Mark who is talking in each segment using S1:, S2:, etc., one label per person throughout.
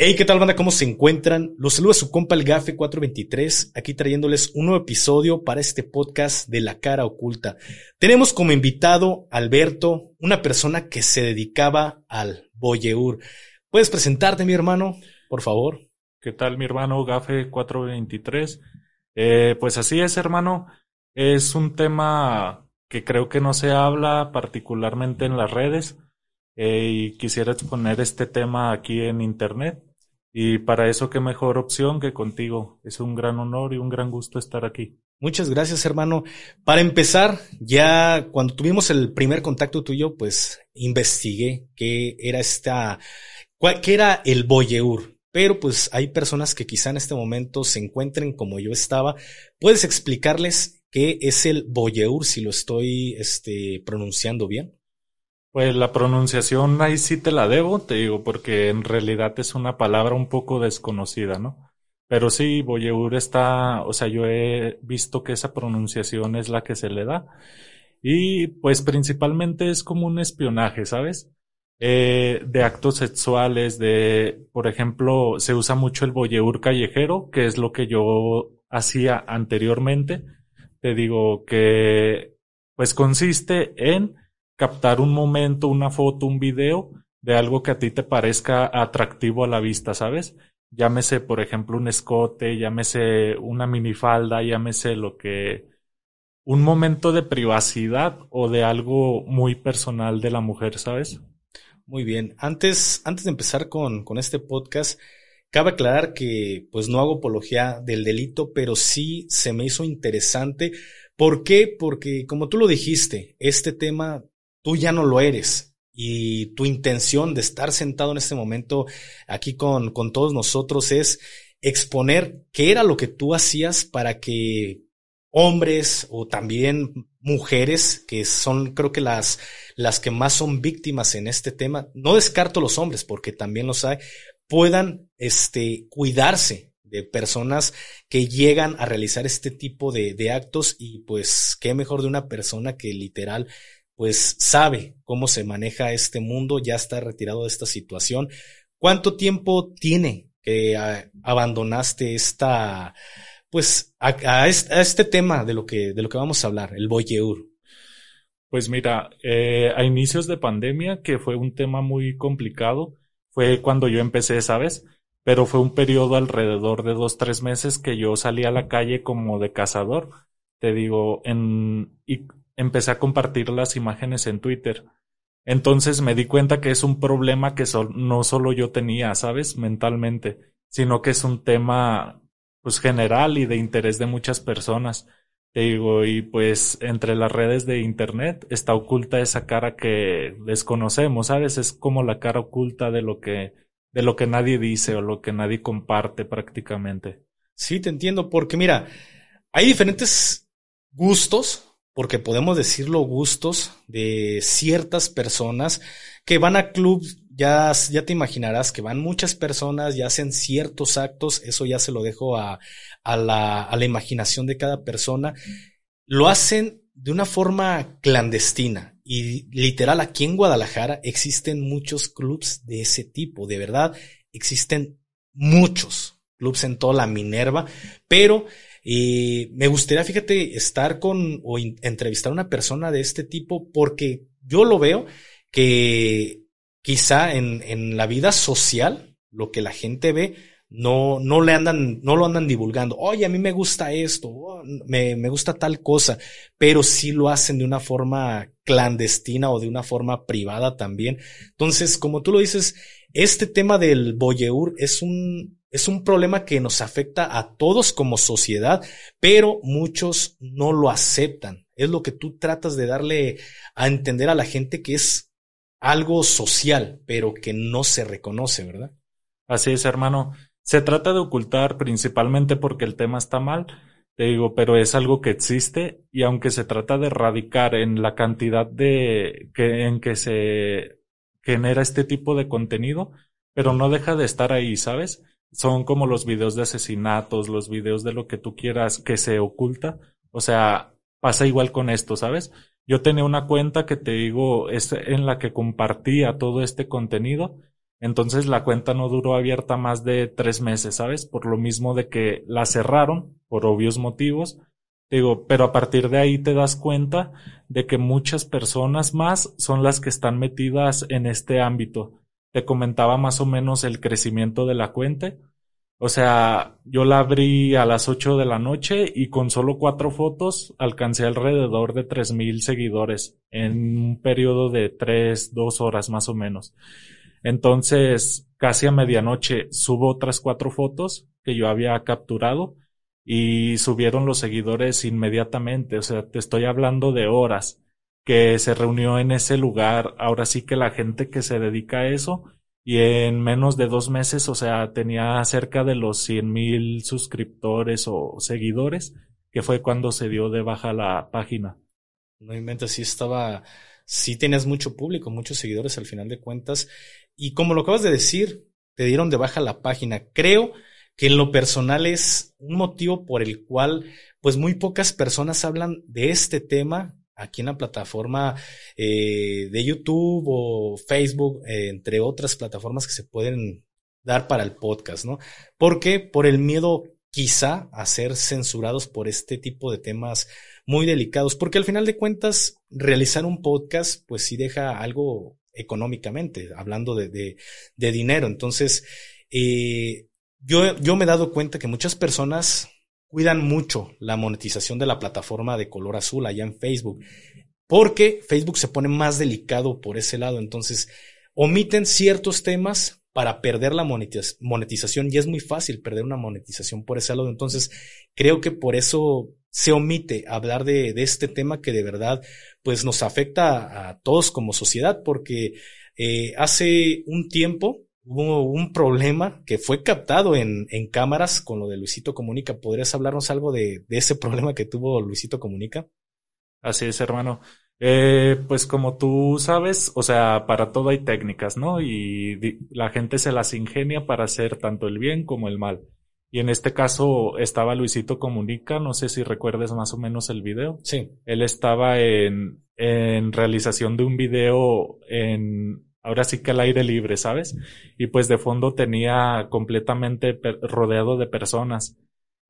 S1: Hey, ¿qué tal banda? ¿Cómo se encuentran? Los saluda su compa el Gafe 423, aquí trayéndoles un nuevo episodio para este podcast de La Cara Oculta. Tenemos como invitado a Alberto, una persona que se dedicaba al boyeur. ¿Puedes presentarte, mi hermano, por favor?
S2: ¿Qué tal, mi hermano Gafe 423? Eh, pues así es, hermano. Es un tema que creo que no se habla particularmente en las redes eh, y quisiera exponer este tema aquí en Internet y para eso, qué mejor opción que contigo. Es un gran honor y un gran gusto estar aquí.
S1: Muchas gracias, hermano. Para empezar, ya cuando tuvimos el primer contacto tuyo, pues investigué qué era esta, qué era el boyeur. Pero pues hay personas que quizá en este momento se encuentren como yo estaba. ¿Puedes explicarles qué es el boyeur si lo estoy este, pronunciando bien?
S2: Pues la pronunciación ahí sí te la debo, te digo, porque en realidad es una palabra un poco desconocida, ¿no? Pero sí, Boyeur está, o sea, yo he visto que esa pronunciación es la que se le da. Y pues principalmente es como un espionaje, ¿sabes? Eh, de actos sexuales, de, por ejemplo, se usa mucho el Boyeur callejero, que es lo que yo hacía anteriormente. Te digo que, pues consiste en captar un momento, una foto, un video de algo que a ti te parezca atractivo a la vista, ¿sabes? Llámese, por ejemplo, un escote, llámese una minifalda, llámese lo que... un momento de privacidad o de algo muy personal de la mujer, ¿sabes?
S1: Muy bien. Antes, antes de empezar con, con este podcast, Cabe aclarar que pues no hago apología del delito, pero sí se me hizo interesante. ¿Por qué? Porque como tú lo dijiste, este tema tú ya no lo eres. Y tu intención de estar sentado en este momento aquí con, con todos nosotros es exponer qué era lo que tú hacías para que hombres o también mujeres, que son creo que las, las que más son víctimas en este tema, no descarto los hombres porque también los hay, puedan este, cuidarse de personas que llegan a realizar este tipo de, de actos y pues qué mejor de una persona que literal pues sabe cómo se maneja este mundo, ya está retirado de esta situación. ¿Cuánto tiempo tiene que ah, abandonaste esta, pues, a, este, tema de lo que, de lo que vamos a hablar, el voyeur?
S2: Pues mira, eh, a inicios de pandemia, que fue un tema muy complicado, fue cuando yo empecé, ¿sabes? Pero fue un periodo alrededor de dos, tres meses que yo salí a la calle como de cazador. Te digo, en, y empecé a compartir las imágenes en Twitter. Entonces me di cuenta que es un problema que no solo yo tenía, ¿sabes? Mentalmente, sino que es un tema pues general y de interés de muchas personas. Te digo, y pues entre las redes de internet está oculta esa cara que desconocemos, ¿sabes? Es como la cara oculta de lo que, de lo que nadie dice o lo que nadie comparte prácticamente.
S1: Sí, te entiendo, porque mira, hay diferentes gustos porque podemos decirlo gustos de ciertas personas que van a clubs, ya, ya te imaginarás que van muchas personas y hacen ciertos actos, eso ya se lo dejo a, la, a la imaginación de cada persona, lo hacen de una forma clandestina y literal aquí en Guadalajara existen muchos clubs de ese tipo, de verdad existen muchos clubs en toda la Minerva, pero y me gustaría, fíjate, estar con o entrevistar a una persona de este tipo porque yo lo veo que quizá en, en la vida social, lo que la gente ve, no, no le andan, no lo andan divulgando. Oye, a mí me gusta esto, oh, me, me gusta tal cosa, pero sí lo hacen de una forma clandestina o de una forma privada también. Entonces, como tú lo dices, este tema del boyeur es un, es un problema que nos afecta a todos como sociedad, pero muchos no lo aceptan. Es lo que tú tratas de darle a entender a la gente que es algo social, pero que no se reconoce, ¿verdad?
S2: Así es, hermano. Se trata de ocultar principalmente porque el tema está mal, te digo, pero es algo que existe y aunque se trata de erradicar en la cantidad de que en que se genera este tipo de contenido, pero no deja de estar ahí, ¿sabes? Son como los videos de asesinatos, los videos de lo que tú quieras que se oculta. O sea, pasa igual con esto, ¿sabes? Yo tenía una cuenta que te digo, es en la que compartía todo este contenido Entonces la cuenta no duró abierta más de tres meses, ¿sabes? Por lo mismo de que la cerraron por obvios motivos. Digo, pero a partir de ahí te das cuenta de que muchas personas más son las que están metidas en este ámbito. Te comentaba más o menos el crecimiento de la cuenta. O sea, yo la abrí a las 8 de la noche y con solo cuatro fotos alcancé alrededor de tres mil seguidores en un periodo de tres, dos horas más o menos. Entonces, casi a medianoche subo otras cuatro fotos que yo había capturado y subieron los seguidores inmediatamente. O sea, te estoy hablando de horas que se reunió en ese lugar. Ahora sí que la gente que se dedica a eso y en menos de dos meses, o sea, tenía cerca de los cien mil suscriptores o seguidores, que fue cuando se dio de baja la página.
S1: No inventes, sí estaba, sí tenías mucho público, muchos seguidores al final de cuentas. Y como lo acabas de decir, te dieron de baja la página. Creo que en lo personal es un motivo por el cual, pues muy pocas personas hablan de este tema aquí en la plataforma eh, de YouTube o Facebook, eh, entre otras plataformas que se pueden dar para el podcast, ¿no? Porque por el miedo quizá a ser censurados por este tipo de temas muy delicados, porque al final de cuentas realizar un podcast pues sí deja algo económicamente, hablando de, de, dinero. Entonces, eh, yo, yo me he dado cuenta que muchas personas cuidan mucho la monetización de la plataforma de color azul allá en Facebook, porque Facebook se pone más delicado por ese lado, entonces omiten ciertos temas para perder la monetización y es muy fácil perder una monetización por ese lado, entonces creo que por eso se omite hablar de, este tema que de verdad pues nos afecta a, todos como sociedad, porque eh, hace un tiempo hubo un problema que fue captado en, en, cámaras con lo de Luisito Comunica. ¿Podrías hablarnos algo de, de, ese problema que tuvo Luisito Comunica?
S2: Así es, hermano. Eh, pues como tú sabes, o sea, para todo hay técnicas, ¿no? Y la gente se las ingenia para hacer tanto el bien como el mal. Y en este caso estaba Luisito Comunica, no sé si recuerdes más o menos el video.
S1: Sí.
S2: Él estaba en, en realización de un video en, ahora sí que al aire libre, ¿sabes? Y pues de fondo tenía completamente rodeado de personas.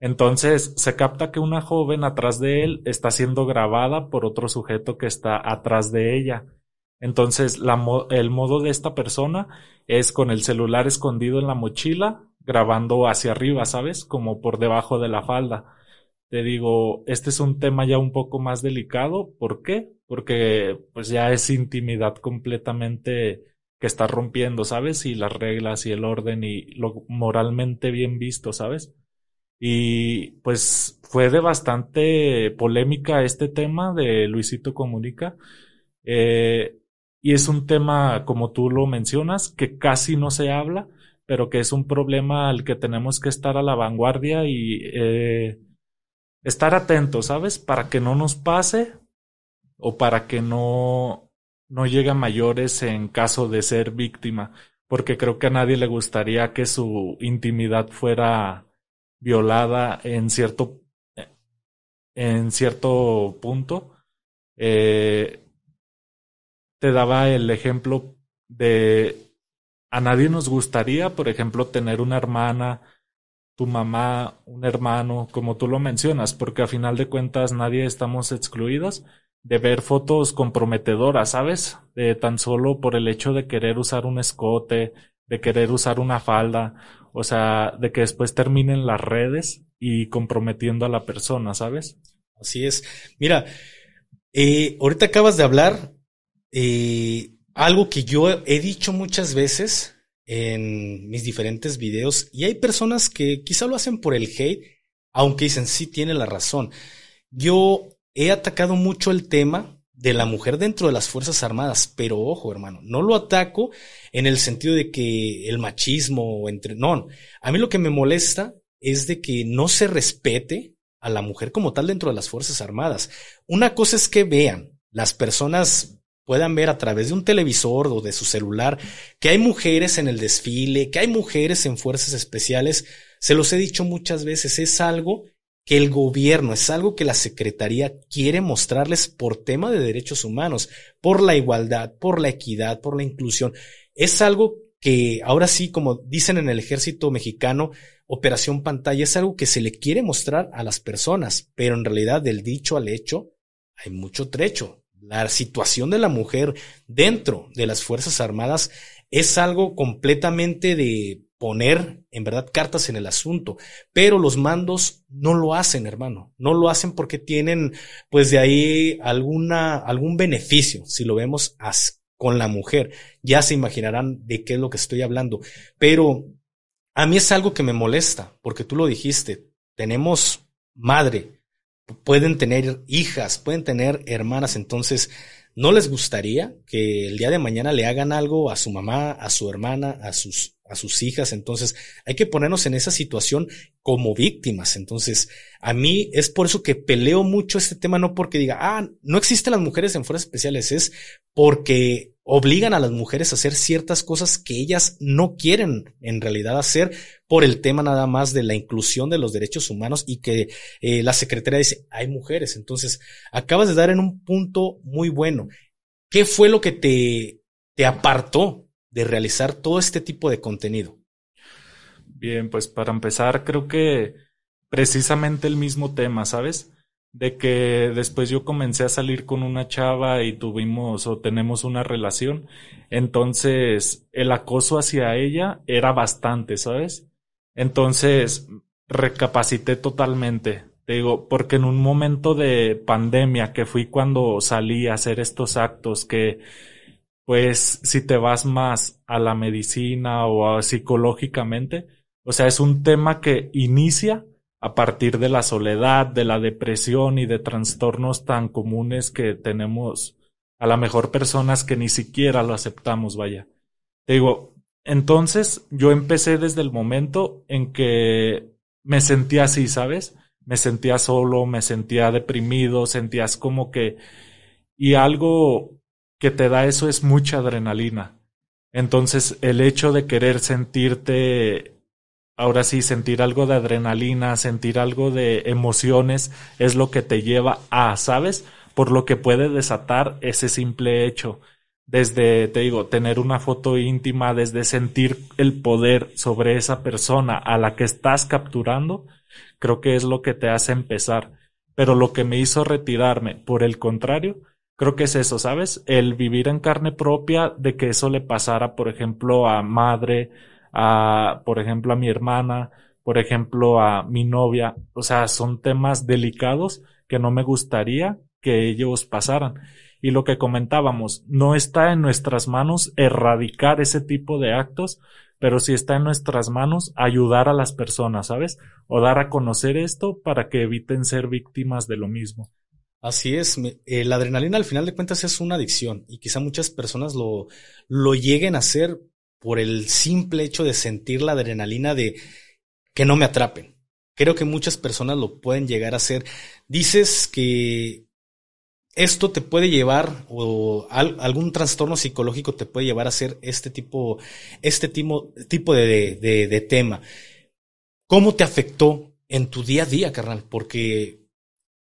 S2: Entonces se capta que una joven atrás de él está siendo grabada por otro sujeto que está atrás de ella. Entonces el modo de esta persona es con el celular escondido en la mochila, grabando hacia arriba, ¿sabes? Como por debajo de la falda. Te digo, este es un tema ya un poco más delicado. ¿Por qué? Porque pues ya es intimidad completamente que está rompiendo, ¿sabes? Y las reglas y el orden y lo moralmente bien visto, ¿sabes? Y pues fue de bastante polémica este tema de Luisito Comunica. Eh, y es un tema, como tú lo mencionas, que casi no se habla, pero que es un problema al que tenemos que estar a la vanguardia y eh, estar atentos, ¿sabes? Para que no nos pase o para que no, no llegue a mayores en caso de ser víctima, porque creo que a nadie le gustaría que su intimidad fuera violada en cierto, en cierto punto. Eh, te daba el ejemplo de a nadie nos gustaría, por ejemplo, tener una hermana, tu mamá, un hermano, como tú lo mencionas, porque a final de cuentas nadie estamos excluidos de ver fotos comprometedoras, ¿sabes? De tan solo por el hecho de querer usar un escote, de querer usar una falda, o sea, de que después terminen las redes y comprometiendo a la persona, ¿sabes?
S1: Así es. Mira, eh, ahorita acabas de hablar eh, algo que yo he dicho muchas veces en mis diferentes videos y hay personas que quizá lo hacen por el hate, aunque dicen sí tiene la razón. Yo he atacado mucho el tema de la mujer dentro de las Fuerzas Armadas, pero ojo, hermano, no lo ataco en el sentido de que el machismo entre no, a mí lo que me molesta es de que no se respete a la mujer como tal dentro de las Fuerzas Armadas. Una cosa es que vean las personas puedan ver a través de un televisor o de su celular que hay mujeres en el desfile, que hay mujeres en fuerzas especiales. Se los he dicho muchas veces, es algo que el gobierno, es algo que la Secretaría quiere mostrarles por tema de derechos humanos, por la igualdad, por la equidad, por la inclusión. Es algo que ahora sí, como dicen en el ejército mexicano, operación pantalla es algo que se le quiere mostrar a las personas, pero en realidad del dicho al hecho hay mucho trecho. La situación de la mujer dentro de las Fuerzas Armadas es algo completamente de poner en verdad cartas en el asunto, pero los mandos no lo hacen, hermano, no lo hacen porque tienen pues de ahí alguna algún beneficio, si lo vemos con la mujer, ya se imaginarán de qué es lo que estoy hablando, pero a mí es algo que me molesta, porque tú lo dijiste, tenemos madre, pueden tener hijas, pueden tener hermanas, entonces ¿No les gustaría que el día de mañana le hagan algo a su mamá, a su hermana, a sus, a sus hijas? Entonces, hay que ponernos en esa situación como víctimas. Entonces, a mí es por eso que peleo mucho este tema, no porque diga, ah, no existen las mujeres en fuerzas especiales, es porque obligan a las mujeres a hacer ciertas cosas que ellas no quieren en realidad hacer por el tema nada más de la inclusión de los derechos humanos y que eh, la secretaria dice, hay mujeres. Entonces, acabas de dar en un punto muy bueno. ¿Qué fue lo que te, te apartó de realizar todo este tipo de contenido?
S2: Bien, pues para empezar, creo que precisamente el mismo tema, ¿sabes? De que después yo comencé a salir con una chava y tuvimos o tenemos una relación, entonces el acoso hacia ella era bastante, ¿sabes? Entonces recapacité totalmente, te digo, porque en un momento de pandemia que fui cuando salí a hacer estos actos que pues si te vas más a la medicina o a psicológicamente, o sea, es un tema que inicia a partir de la soledad, de la depresión y de trastornos tan comunes que tenemos a la mejor personas que ni siquiera lo aceptamos, vaya. Te digo, entonces yo empecé desde el momento en que me sentía así, ¿sabes? Me sentía solo, me sentía deprimido, sentías como que... Y algo que te da eso es mucha adrenalina. Entonces el hecho de querer sentirte ahora sí, sentir algo de adrenalina, sentir algo de emociones es lo que te lleva a, ¿sabes? Por lo que puede desatar ese simple hecho. Desde, te digo, tener una foto íntima, desde sentir el poder sobre esa persona a la que estás capturando, creo que es lo que te hace empezar. Pero lo que me hizo retirarme, por el contrario, creo que es eso, ¿sabes? El vivir en carne propia de que eso le pasara, por ejemplo, a madre, a, por ejemplo, a mi hermana, por ejemplo, a mi novia. O sea, son temas delicados que no me gustaría que ellos pasaran. Y lo que comentábamos, no está en nuestras manos erradicar ese tipo de actos, pero sí está en nuestras manos ayudar a las personas, ¿sabes? O dar a conocer esto para que eviten ser víctimas de lo mismo.
S1: Así es, eh, la adrenalina al final de cuentas es una adicción y quizá muchas personas lo, lo lleguen a hacer por el simple hecho de sentir la adrenalina de que no me atrapen. Creo que muchas personas lo pueden llegar a hacer. Dices que esto te puede llevar o algún trastorno psicológico te puede llevar a hacer este tipo, este tipo, de tema. ¿Cómo te afectó en tu día a día, carnal? Porque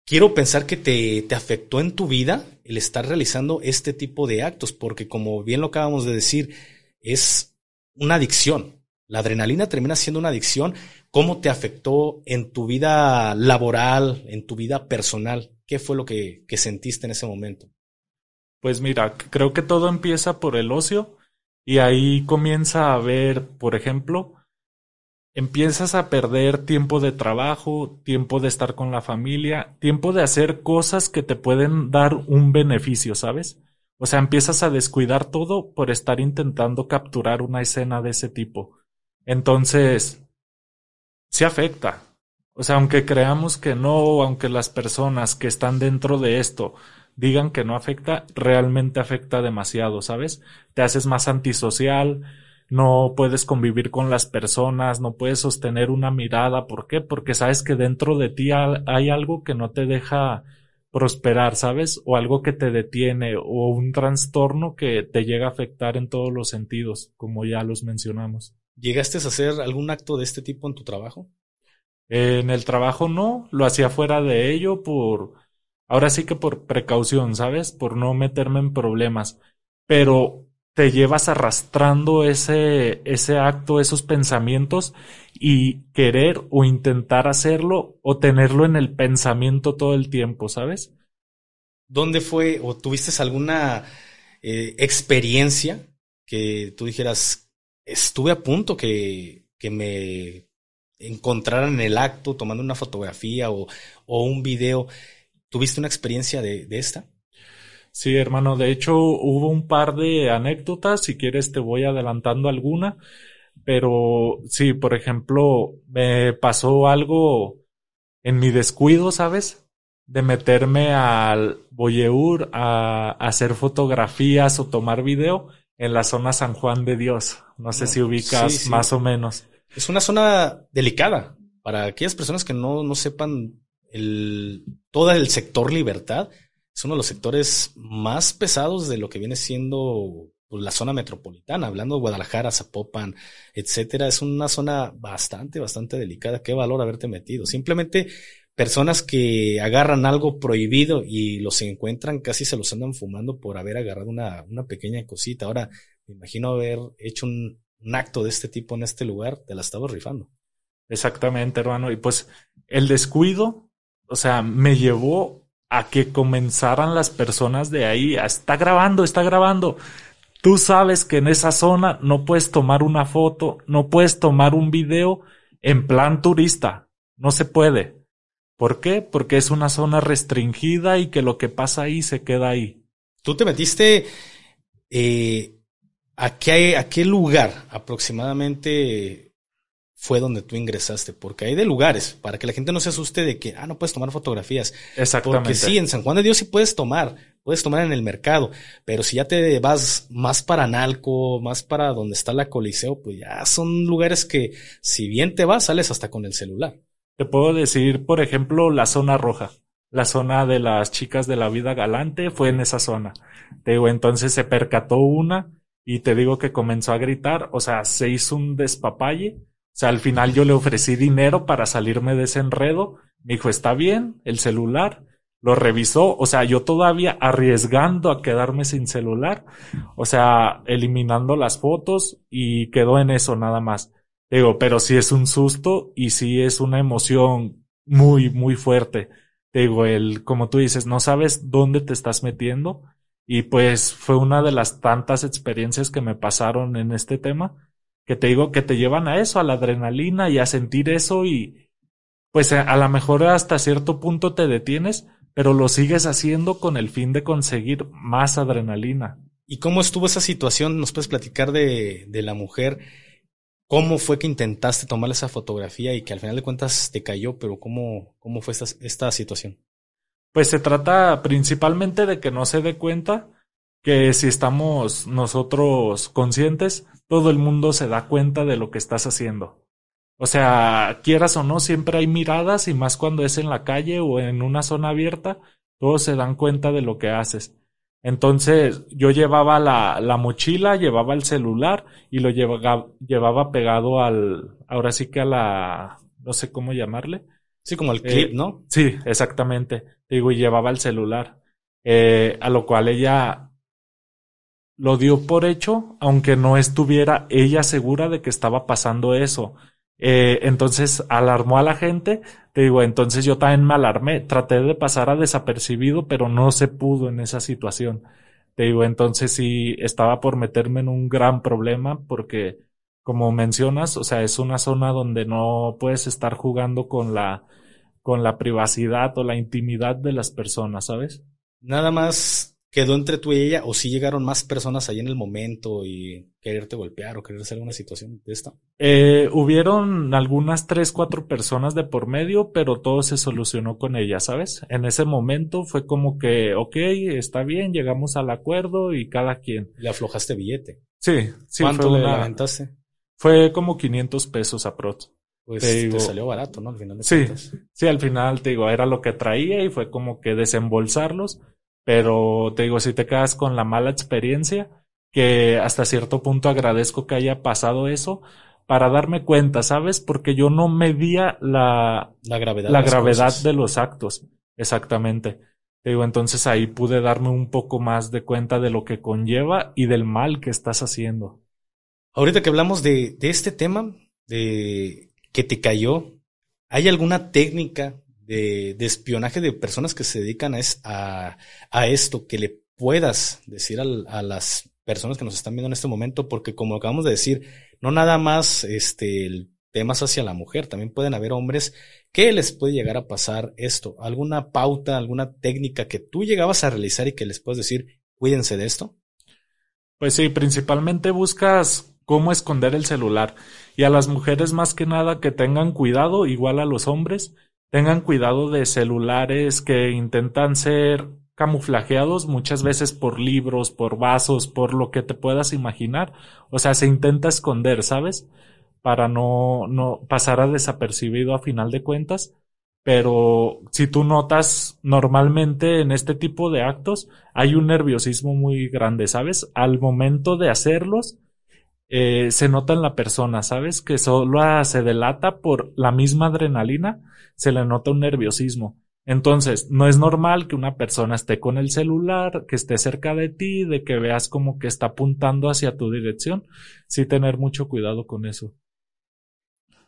S1: quiero pensar que te, te afectó en tu vida el estar realizando este tipo de actos, porque como bien lo acabamos de decir, es una adicción. La adrenalina termina siendo una adicción. ¿Cómo te afectó en tu vida laboral, en tu vida personal? ¿Qué fue lo que, sentiste en ese momento?
S2: Pues mira, creo que todo empieza por el ocio y ahí comienza a ver, por ejemplo, empiezas a perder tiempo de trabajo, tiempo de estar con la familia, tiempo de hacer cosas que te pueden dar un beneficio, ¿sabes? O sea, empiezas a descuidar todo por estar intentando capturar una escena de ese tipo. Entonces, se afecta. O sea, aunque creamos que no, aunque las personas que están dentro de esto digan que no afecta, realmente afecta demasiado, ¿sabes? Te haces más antisocial, no puedes convivir con las personas, no puedes sostener una mirada. ¿Por qué? Porque sabes que dentro de ti hay algo que no te deja prosperar, ¿sabes? O algo que te detiene o un trastorno que te llega a afectar en todos los sentidos, como ya los mencionamos.
S1: ¿Llegaste a hacer algún acto de este tipo en tu trabajo?
S2: En el trabajo no, lo hacía fuera de ello por, ahora sí que por precaución, ¿sabes? Por no meterme en problemas. Pero te llevas arrastrando ese, ese acto, esos pensamientos y querer o intentar hacerlo o tenerlo en el pensamiento todo el tiempo, ¿sabes?
S1: ¿Dónde fue o tuviste alguna eh, experiencia que tú dijeras, estuve a punto que, que me encontraran en el acto tomando una fotografía o, o un video? ¿Tuviste una experiencia de, de esta?
S2: Sí, hermano, de hecho hubo un par de anécdotas, si quieres te voy adelantando alguna, pero sí, por ejemplo, me pasó algo en mi descuido, ¿sabes? De meterme al Boyeur a, hacer fotografías o tomar video en la zona San Juan de Dios. No sé si ubicas más o menos.
S1: Es una zona delicada para aquellas personas que no, no sepan el, todo el sector libertad es uno de los sectores más pesados de lo que viene siendo pues, la zona metropolitana, hablando de Guadalajara, Zapopan, etcétera, es una zona bastante, bastante delicada. Qué valor haberte metido. Simplemente personas que agarran algo prohibido y los encuentran, casi se los andan fumando por haber agarrado una, una pequeña cosita. Ahora, me imagino haber hecho un, un acto de este tipo en este lugar, te la estaba rifando.
S2: Exactamente, hermano. Y pues el descuido, o sea, me llevó a que comenzaran las personas de ahí, a, está grabando, está grabando. Tú sabes que en esa zona no puedes tomar una foto, no puedes tomar un video en plan turista. No se puede. ¿Por qué? Porque es una zona restringida y que lo que pasa ahí se queda ahí.
S1: Tú te metiste eh, ¿a, qué, a qué lugar aproximadamente fue donde tú ingresaste, porque hay de lugares, para que la gente no se asuste de que, ah, no puedes tomar fotografías.
S2: Exactamente.
S1: Porque sí, en San Juan de Dios sí puedes tomar, puedes tomar en el mercado, pero si ya te vas más para Nalco, más para donde está la Coliseo, pues ya son lugares que, si bien te vas, sales hasta con el celular.
S2: Te puedo decir, por ejemplo, la zona roja. La zona de las chicas de la vida galante fue en esa zona. Te digo, entonces se percató una y te digo que comenzó a gritar, o sea, se hizo un despapalle o sea, al final yo le ofrecí dinero para salirme de ese enredo. Me dijo, está bien, el celular. Lo revisó. O sea, yo todavía arriesgando a quedarme sin celular. O sea, eliminando las fotos y quedó en eso nada más. Digo, pero sí es un susto y sí es una emoción muy, muy fuerte. Digo, el, como tú dices, no sabes dónde te estás metiendo. Y pues fue una de las tantas experiencias que me pasaron en este tema que te digo que te llevan a eso, a la adrenalina y a sentir eso y pues a, lo mejor hasta cierto punto te detienes, pero lo sigues haciendo con el fin de conseguir más adrenalina.
S1: ¿Y cómo estuvo esa situación? ¿Nos puedes platicar de, de la mujer? ¿Cómo fue que intentaste tomar esa fotografía y que al final de cuentas te cayó, pero cómo, cómo fue esta, esta situación?
S2: Pues se trata principalmente de que no se dé cuenta que si estamos nosotros conscientes, todo el mundo se da cuenta de lo que estás haciendo. O sea, quieras o no, siempre hay miradas y más cuando es en la calle o en una zona abierta, todos se dan cuenta de lo que haces. Entonces yo llevaba la, la mochila, llevaba el celular y lo llevaba, llevaba pegado al, ahora sí que a la, no sé cómo llamarle.
S1: Sí, como el clip, eh, ¿no?
S2: Sí, exactamente. Digo, y llevaba el celular. Eh, a lo cual ella lo dio por hecho, aunque no estuviera ella segura de que estaba pasando eso. Eh, entonces alarmó a la gente, te digo, entonces yo también me alarmé, traté de pasar a desapercibido, pero no se pudo en esa situación. Te digo, entonces sí estaba por meterme en un gran problema porque, como mencionas, o sea, es una zona donde no puedes estar jugando con la, con la privacidad o la intimidad de las personas, ¿sabes?
S1: Nada más quedó entre tú y ella o si llegaron más personas ahí en el momento y quererte golpear o querer hacer una situación de esta?
S2: Eh, hubieron algunas tres, cuatro personas de por medio, pero todo se solucionó con ella, ¿sabes? En ese momento fue como que, ok, está bien, llegamos al acuerdo y cada quien.
S1: Le aflojaste billete.
S2: Sí, sí.
S1: ¿Cuánto fue le lamentaste?
S2: Fue como 500 pesos a Prot.
S1: Pues te, salió barato, ¿no? Al final de
S2: sí, sí, al final te digo, era lo que traía y fue como que desembolsarlos pero te digo, si te quedas con la mala experiencia, que hasta cierto punto agradezco que haya pasado eso para darme cuenta, ¿sabes? Porque yo no medía la,
S1: la gravedad,
S2: la gravedad de los actos. Exactamente. Te digo, entonces ahí pude darme un poco más de cuenta de lo que conlleva y del mal que estás haciendo.
S1: Ahorita que hablamos de, de este tema, de que te cayó, ¿hay alguna técnica de, de espionaje de personas que se dedican a, a, esto que le puedas decir a, las personas que nos están viendo en este momento? Porque como acabamos de decir, no nada más este, temas hacia la mujer. También pueden haber hombres que les puede llegar a pasar esto. ¿Alguna pauta, alguna técnica que tú llegabas a realizar y que les puedes decir, cuídense de esto?
S2: Pues sí, principalmente buscas cómo esconder el celular. Y a las mujeres más que nada que tengan cuidado, igual a los hombres, tengan cuidado de celulares que intentan ser camuflajeados muchas veces por libros, por vasos, por lo que te puedas imaginar. O sea, se intenta esconder, ¿sabes? para no, no pasar a desapercibido a final de cuentas. Pero si tú notas, normalmente en este tipo de actos hay un nerviosismo muy grande, ¿sabes? Al momento de hacerlos, eh, se nota en la persona, ¿sabes? Que solo se delata por la misma adrenalina, se le nota un nerviosismo. Entonces, no es normal que una persona esté con el celular, que esté cerca de ti, de que veas como que está apuntando hacia tu dirección. Sí tener mucho cuidado con eso.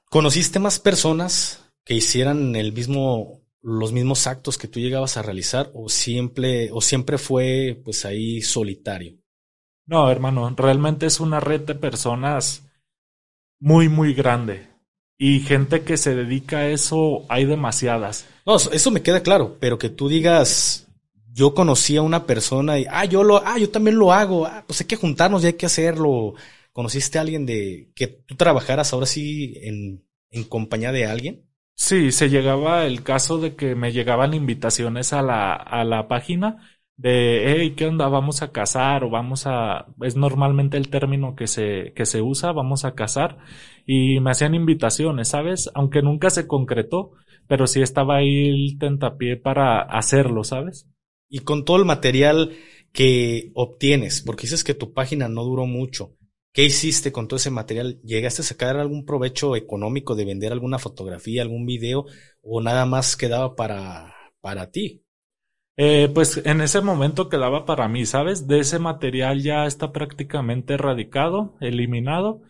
S1: ¿Conociste más personas que hicieran el mismo, los mismos actos que tú llegabas a realizar o siempre, o siempre fue pues ahí solitario?
S2: No, hermano, realmente es una red de personas muy, muy grande. Y gente que se dedica a eso hay demasiadas.
S1: No, eso me queda claro, pero que tú digas, yo conocí a una persona y, ah, yo lo, ah, yo también lo hago, ah, pues hay que juntarnos y hay que hacerlo. ¿Conociste a alguien de que tú trabajaras ahora sí en, en compañía de alguien?
S2: Sí, se llegaba el caso de que me llegaban invitaciones a la, a la página de, hey, ¿qué onda? Vamos a casar o vamos a, es normalmente el término que se, que se usa, vamos a casar y me hacían invitaciones, ¿sabes? Aunque nunca se concretó, pero sí estaba ahí el tentapié para hacerlo, ¿sabes?
S1: Y con todo el material que obtienes, porque dices que tu página no duró mucho, ¿Qué hiciste con todo ese material? ¿Llegaste a sacar algún provecho económico de vender alguna fotografía, algún video o nada más quedaba para, para ti?
S2: Eh, pues en ese momento quedaba para mí, ¿sabes? De ese material ya está prácticamente erradicado, eliminado.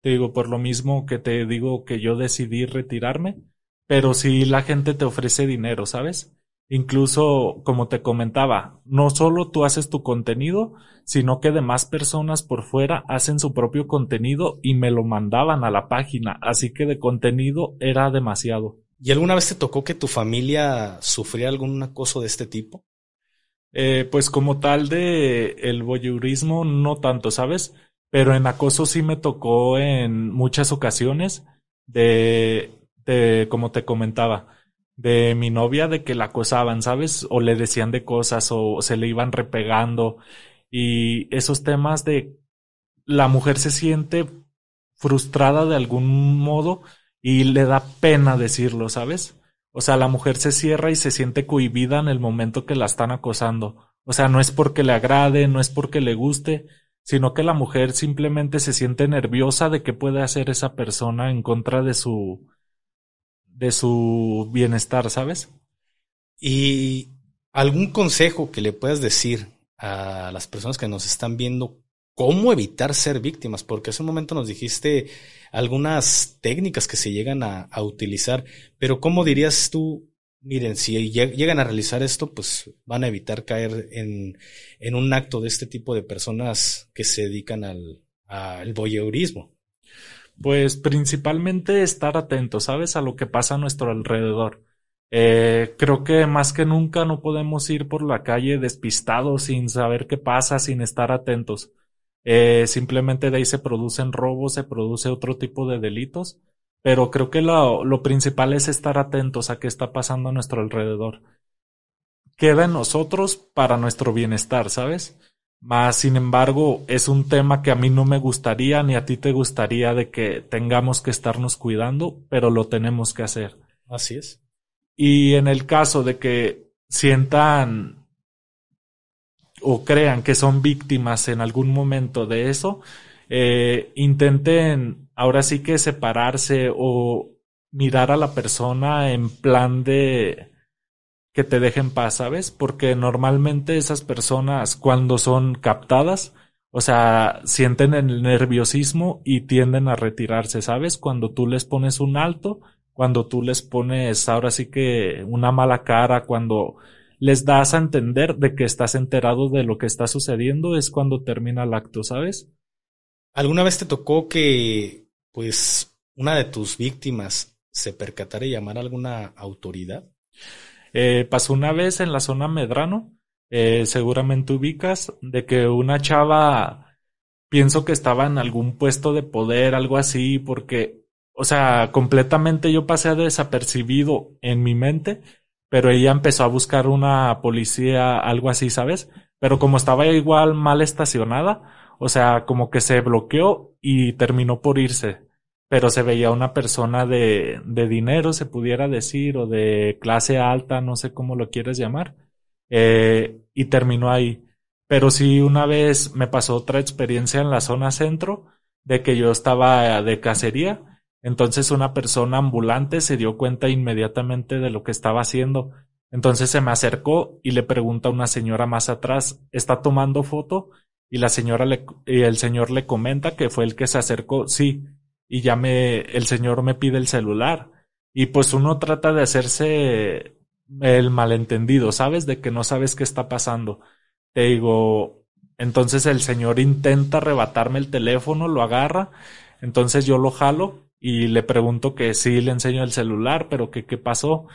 S2: Te digo, por lo mismo que te digo que yo decidí retirarme, pero si la gente te ofrece dinero, ¿sabes? Incluso, como te comentaba, no solo tú haces tu contenido, sino que demás personas por fuera hacen su propio contenido y me lo mandaban a la página, así que de contenido era demasiado.
S1: ¿Y alguna vez te tocó que tu familia sufría algún acoso de este tipo?
S2: Eh, pues como tal de el voyeurismo no tanto, ¿sabes? Pero en acoso sí me tocó en muchas ocasiones de, de como te comentaba, de mi novia de que la acosaban, ¿sabes? O le decían de cosas o se le iban repegando y esos temas de la mujer se siente frustrada de algún modo y le da pena decirlo, ¿sabes? O sea, la mujer se cierra y se siente cohibida en el momento que la están acosando. O sea, no es porque le agrade, no es porque le guste, sino que la mujer simplemente se siente nerviosa de qué puede hacer esa persona en contra de su de su bienestar, ¿sabes?
S1: ¿Y algún consejo que le puedas decir a las personas que nos están viendo cómo evitar ser víctimas? Porque hace un momento nos dijiste algunas técnicas que se llegan a, utilizar, pero ¿cómo dirías tú? Miren, si llegan a realizar esto, pues van a evitar caer en, en un acto de este tipo de personas que se dedican al, al voyeurismo.
S2: Pues principalmente estar atento, ¿sabes? A lo que pasa a nuestro alrededor. Eh, creo que más que nunca no podemos ir por la calle despistados sin saber qué pasa, sin estar atentos. Eh, simplemente de ahí se producen robos, se produce otro tipo de delitos, pero creo que lo, lo principal es estar atentos a qué está pasando a nuestro alrededor. Queda en nosotros para nuestro bienestar, ¿sabes? Más, sin embargo, es un tema que a mí no me gustaría ni a ti te gustaría de que tengamos que estarnos cuidando, pero lo tenemos que hacer.
S1: Así es.
S2: Y en el caso de que sientan o crean que son víctimas en algún momento de eso, eh, intenten ahora sí que separarse o mirar a la persona en plan de que te dejen paz, ¿sabes? Porque normalmente esas personas cuando son captadas, o sea, sienten el nerviosismo y tienden a retirarse, ¿sabes? Cuando tú les pones un alto, cuando tú les pones ahora sí que una mala cara, cuando les das a entender de que estás enterado de lo que está sucediendo, es cuando termina el acto, ¿sabes?
S1: ¿Alguna vez te tocó que, pues, una de tus víctimas se percatara y llamara a alguna autoridad?
S2: Eh, pasó una vez en la zona Medrano, eh, seguramente ubicas, de que una chava, pienso que estaba en algún puesto de poder, algo así, porque, o sea, completamente yo pasé desapercibido en mi mente, pero ella empezó a buscar una policía, algo así, ¿sabes? Pero como estaba igual mal estacionada, o sea, como que se bloqueó y terminó por irse pero se veía una persona de, de dinero, se pudiera decir, o de clase alta, no sé cómo lo quieres llamar, eh, y terminó ahí. Pero sí, una vez me pasó otra experiencia en la zona centro, de que yo estaba de cacería, entonces una persona ambulante se dio cuenta inmediatamente de lo que estaba haciendo. Entonces se me acercó y le pregunta a una señora más atrás, ¿está tomando foto? Y la señora le, y el señor le comenta que fue el que se acercó, sí, y ya me, el señor me pide el celular. Y pues uno trata de hacerse el malentendido, ¿sabes? De que no sabes qué está pasando. Te digo, entonces el señor intenta arrebatarme el teléfono, lo agarra, entonces yo lo jalo y le pregunto que sí le enseño el celular, pero que qué pasó.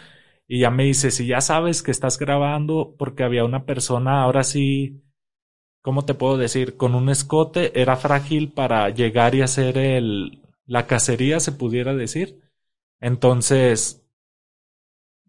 S2: Y ya me dice, si ya sabes que estás grabando, porque había una persona, ahora sí, ¿cómo te puedo decir? Con un escote, era frágil para llegar y hacer el, la cacería, se pudiera decir. Entonces,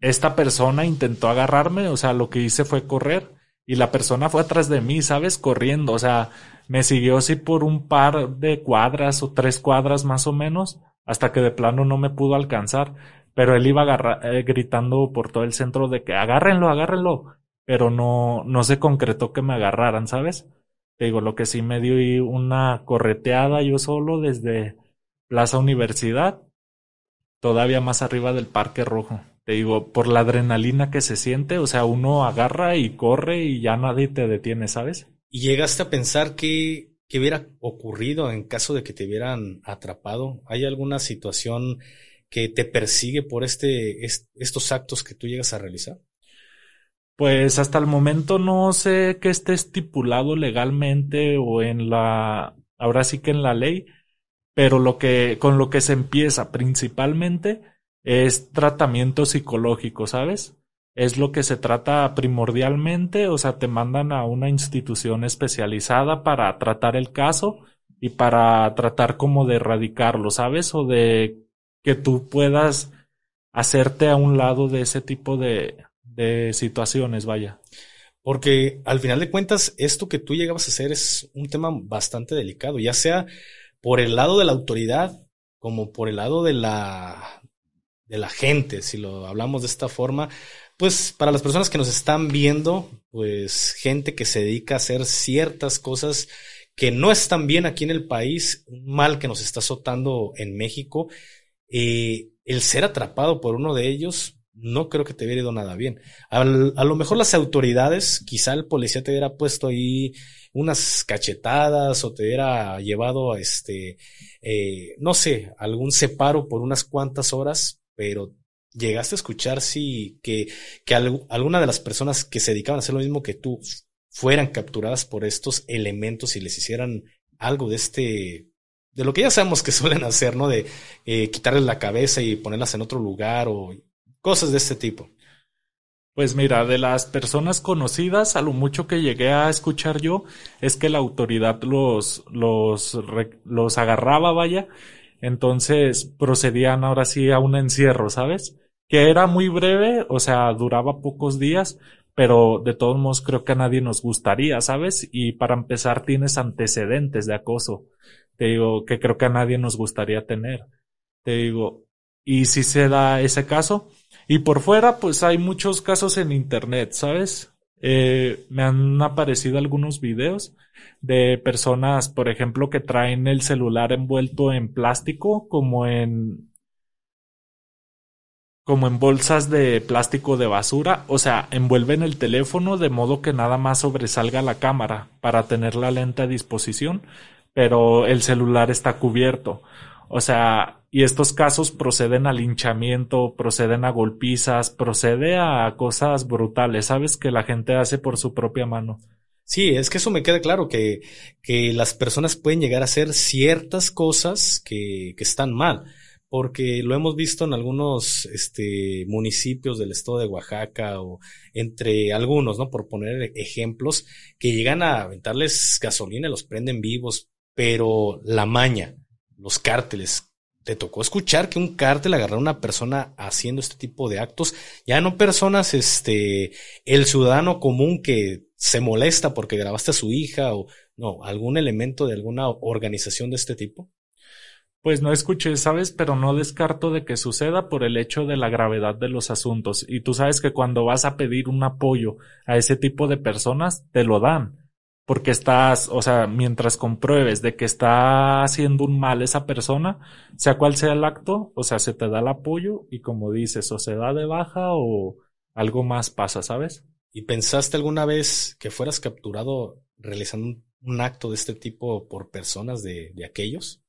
S2: esta persona intentó agarrarme, o sea, lo que hice fue correr y la persona fue atrás de mí, ¿sabes? Corriendo, o sea, me siguió así por un par de cuadras o tres cuadras más o menos, hasta que de plano no me pudo alcanzar, pero él iba eh, gritando por todo el centro de que agárrenlo, agárrenlo, pero no, no se concretó que me agarraran, ¿sabes? Te digo, lo que sí me dio una correteada yo solo desde Plaza Universidad, todavía más arriba del Parque Rojo. Te digo, por la adrenalina que se siente, o sea, uno agarra y corre y ya nadie te detiene, ¿sabes?
S1: ¿Y llegaste a pensar que, qué hubiera ocurrido en caso de que te hubieran atrapado? ¿Hay alguna situación que te persigue por este, estos actos que tú llegas a realizar?
S2: Pues hasta el momento no sé qué esté estipulado legalmente o en la, ahora sí que en la ley, pero lo que, con lo que se empieza principalmente es tratamiento psicológico, ¿sabes? Es lo que se trata primordialmente, o sea, te mandan a una institución especializada para tratar el caso y para tratar como de erradicarlo, ¿sabes? O de que tú puedas hacerte a un lado de ese tipo de, de situaciones, vaya.
S1: Porque al final de cuentas, esto que tú llegabas a hacer es un tema bastante delicado, ya sea por el lado de la autoridad como por el lado de la, de la gente, si lo hablamos de esta forma, pues para las personas que nos están viendo, pues gente que se dedica a hacer ciertas cosas que no están bien aquí en el país, un mal que nos está azotando en México, eh, el ser atrapado por uno de ellos, no creo que te hubiera ido nada bien. a lo mejor las autoridades, quizá el policía te hubiera puesto ahí unas cachetadas o te hubiera llevado a este, eh, no sé, algún separo por unas cuantas horas, pero llegaste a escuchar si que, que alguna de las personas que se dedicaban a hacer lo mismo que tú fueran capturadas por estos elementos y les hicieran algo de este, de lo que ya sabemos que suelen hacer, ¿no? De eh, quitarles la cabeza y ponerlas en otro lugar o cosas de este tipo.
S2: Pues mira, de las personas conocidas, a lo mucho que llegué a escuchar yo, es que la autoridad los, los, los agarraba, vaya, entonces procedían ahora sí a un encierro, ¿sabes? Que era muy breve, o sea, duraba pocos días, pero de todos modos creo que a nadie nos gustaría, ¿sabes? Y para empezar tienes antecedentes de acoso. Te digo que creo que a nadie nos gustaría tener. Te digo, y si se da ese caso, y por fuera, pues hay muchos casos en internet, ¿sabes? Eh, me han aparecido algunos videos de personas, por ejemplo, que traen el celular envuelto en plástico, como en, como en bolsas de plástico de basura, o sea, envuelven el teléfono de modo que nada más sobresalga la cámara para tener la lente a disposición, pero el celular está cubierto. O sea, y estos casos proceden a linchamiento, proceden a golpizas, procede a cosas brutales, ¿sabes? Que la gente hace por su propia mano.
S1: Sí, es que eso me queda claro, que, que las personas pueden llegar a hacer ciertas cosas que, que están mal porque lo hemos visto en algunos este, municipios del estado de Oaxaca o entre algunos, ¿no? Por poner ejemplos, que llegan a aventarles gasolina los prenden vivos, pero la maña, los cárteles, te tocó escuchar que un cártel agarró a una persona haciendo este tipo de actos, ya no personas, este, el ciudadano común que se molesta porque grabaste a su hija o no, algún elemento de alguna organización de este tipo.
S2: Pues no escuché, ¿sabes? Pero no descarto de que suceda por el hecho de la gravedad de los asuntos. Y tú sabes que cuando vas a pedir un apoyo a ese tipo de personas, te lo dan. Porque estás, o sea, mientras compruebes de que está haciendo un mal esa persona, sea cual sea el acto, o sea, se te da el apoyo y como dices, o se da de baja o algo más pasa, ¿sabes?
S1: ¿Y pensaste alguna vez que fueras capturado realizando un acto de este tipo por personas de, de aquellos?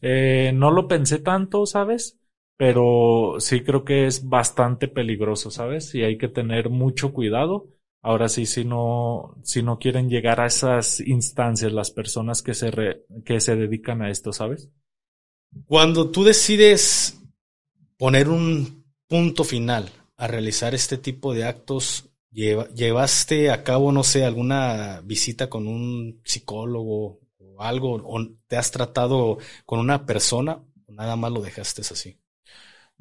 S2: Eh, no lo pensé tanto, ¿sabes? Pero sí creo que es bastante peligroso, ¿sabes? Y hay que tener mucho cuidado. Ahora sí, si no, si no quieren llegar a esas instancias las personas que se, que se dedican a esto, ¿sabes?
S1: Cuando tú decides poner un punto final a realizar este tipo de actos, ¿llevaste a cabo, no sé, alguna visita con un psicólogo algo o te has tratado con una persona o nada más lo dejaste así?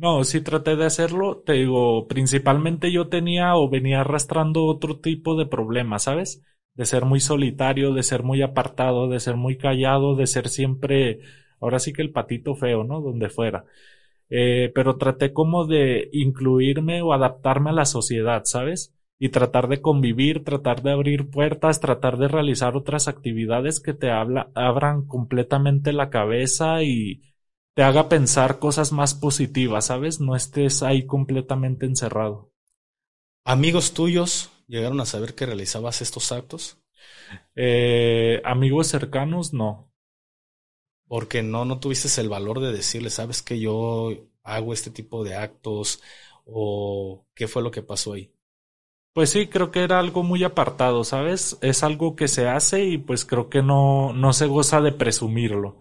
S2: No, sí traté de hacerlo. Te digo, principalmente yo tenía o venía arrastrando otro tipo de problemas, ¿sabes? De ser muy solitario, de ser muy apartado, de ser muy callado, de ser siempre, ahora sí que el patito feo, ¿no? Donde fuera. Eh, pero traté como de incluirme o adaptarme a la sociedad, ¿sabes? y tratar de convivir, tratar de abrir puertas, tratar de realizar otras actividades que te habla, abran completamente la cabeza y te haga pensar cosas más positivas, ¿sabes? No estés ahí completamente encerrado.
S1: ¿Amigos tuyos llegaron a saber que realizabas estos actos?
S2: Eh, amigos cercanos, no.
S1: Porque no, no tuviste el valor de decirle, sabes que yo hago este tipo de actos o qué fue lo que pasó ahí.
S2: Pues sí, creo que era algo muy apartado, ¿sabes? Es algo que se hace y pues creo que no, no se goza de presumirlo.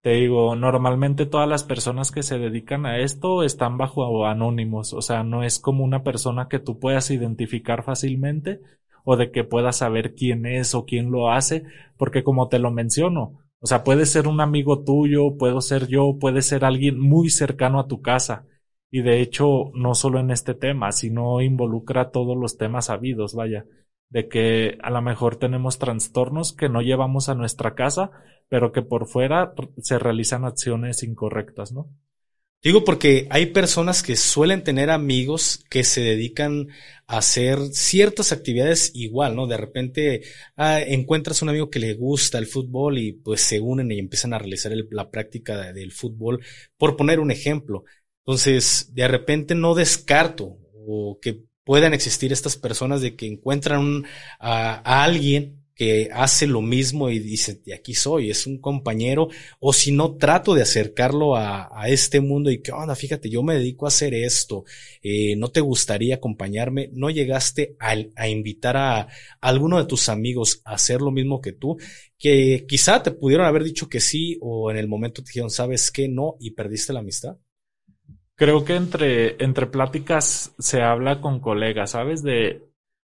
S2: Te digo, normalmente todas las personas que se dedican a esto están bajo anónimos, o sea, no es como una persona que tú puedas identificar fácilmente o de que puedas saber quién es o quién lo hace, porque como te lo menciono, o sea, puede ser un amigo tuyo, puedo ser yo, puede ser alguien muy cercano a tu casa. Y de hecho, no solo en este tema, sino involucra todos los temas habidos, vaya, de que a lo mejor tenemos trastornos que no llevamos a nuestra casa, pero que por fuera se realizan acciones incorrectas, ¿no?
S1: Digo porque hay personas que suelen tener amigos que se dedican a hacer ciertas actividades igual, ¿no? De repente ah, encuentras un amigo que le gusta el fútbol y pues se unen y empiezan a realizar la práctica del fútbol. Por poner un ejemplo, entonces, de repente no descarto o que puedan existir estas personas de que encuentran a, alguien que hace lo mismo y dice, de aquí soy, es un compañero, o si no trato de acercarlo a, este mundo y que, onda, fíjate, yo me dedico a hacer esto, eh, no te gustaría acompañarme, no llegaste a, a invitar a, alguno de tus amigos a hacer lo mismo que tú, que quizá te pudieron haber dicho que sí, o en el momento te dijeron, sabes que no, y perdiste la amistad.
S2: Creo que entre, entre pláticas se habla con colegas, ¿sabes? De,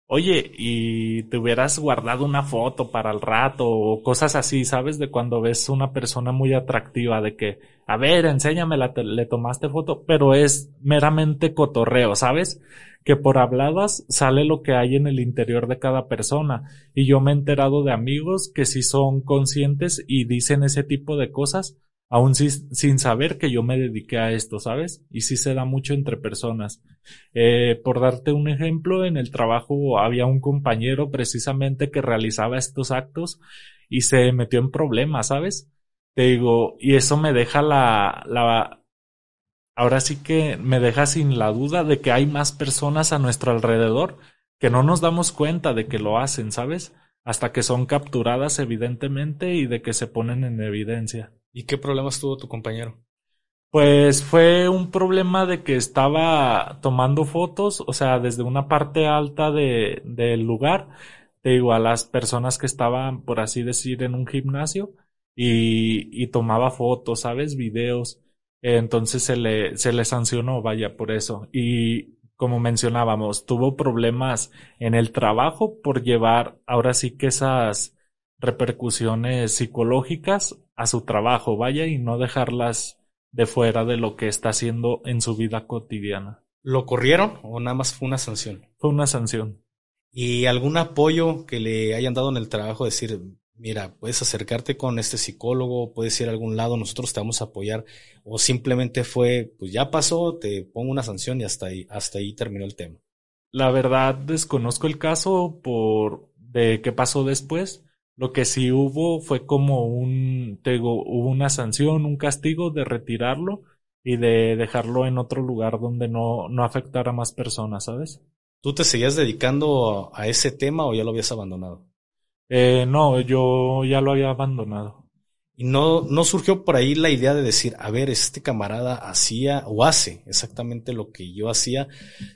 S2: oye, y te hubieras guardado una foto para el rato o cosas así, ¿sabes? De cuando ves una persona muy atractiva, de que, a ver, enséñamela, le tomaste foto, pero es meramente cotorreo, ¿sabes? Que por habladas sale lo que hay en el interior de cada persona. Y yo me he enterado de amigos que sí son conscientes y dicen ese tipo de cosas aún sin saber que yo me dediqué a esto, ¿sabes? Y sí se da mucho entre personas. Eh, por darte un ejemplo, en el trabajo había un compañero precisamente que realizaba estos actos y se metió en problemas, ¿sabes? Te digo, y eso me deja la, la, ahora sí que me deja sin la duda de que hay más personas a nuestro alrededor que no nos damos cuenta de que lo hacen, ¿sabes? Hasta que son capturadas evidentemente y de que se ponen en evidencia.
S1: ¿Y qué problemas tuvo tu compañero?
S2: Pues fue un problema de que estaba tomando fotos, o sea, desde una parte alta de, del lugar, te digo, a las personas que estaban, por así decir, en un gimnasio y, y tomaba fotos, ¿sabes? Videos. Entonces se le, se le sancionó, vaya, por eso. Y como mencionábamos, tuvo problemas en el trabajo por llevar ahora sí que esas repercusiones psicológicas a su trabajo, vaya, y no dejarlas de fuera de lo que está haciendo en su vida cotidiana.
S1: ¿Lo corrieron o nada más fue una sanción?
S2: Fue una sanción.
S1: ¿Y algún apoyo que le hayan dado en el trabajo? Decir, mira, puedes acercarte con este psicólogo, puedes ir a algún lado, nosotros te vamos a apoyar. O simplemente fue, pues ya pasó, te pongo una sanción y hasta ahí, hasta ahí terminó el tema.
S2: La verdad desconozco el caso por de qué pasó después, lo que sí hubo fue como un, tego, hubo una sanción, un castigo de retirarlo y de dejarlo en otro lugar donde no, no afectara a más personas, ¿sabes?
S1: ¿Tú te seguías dedicando a ese tema o ya lo habías abandonado?
S2: Eh, no, yo ya lo había abandonado.
S1: Y no, no surgió por ahí la idea de decir, a ver, este camarada hacía o hace exactamente lo que yo hacía,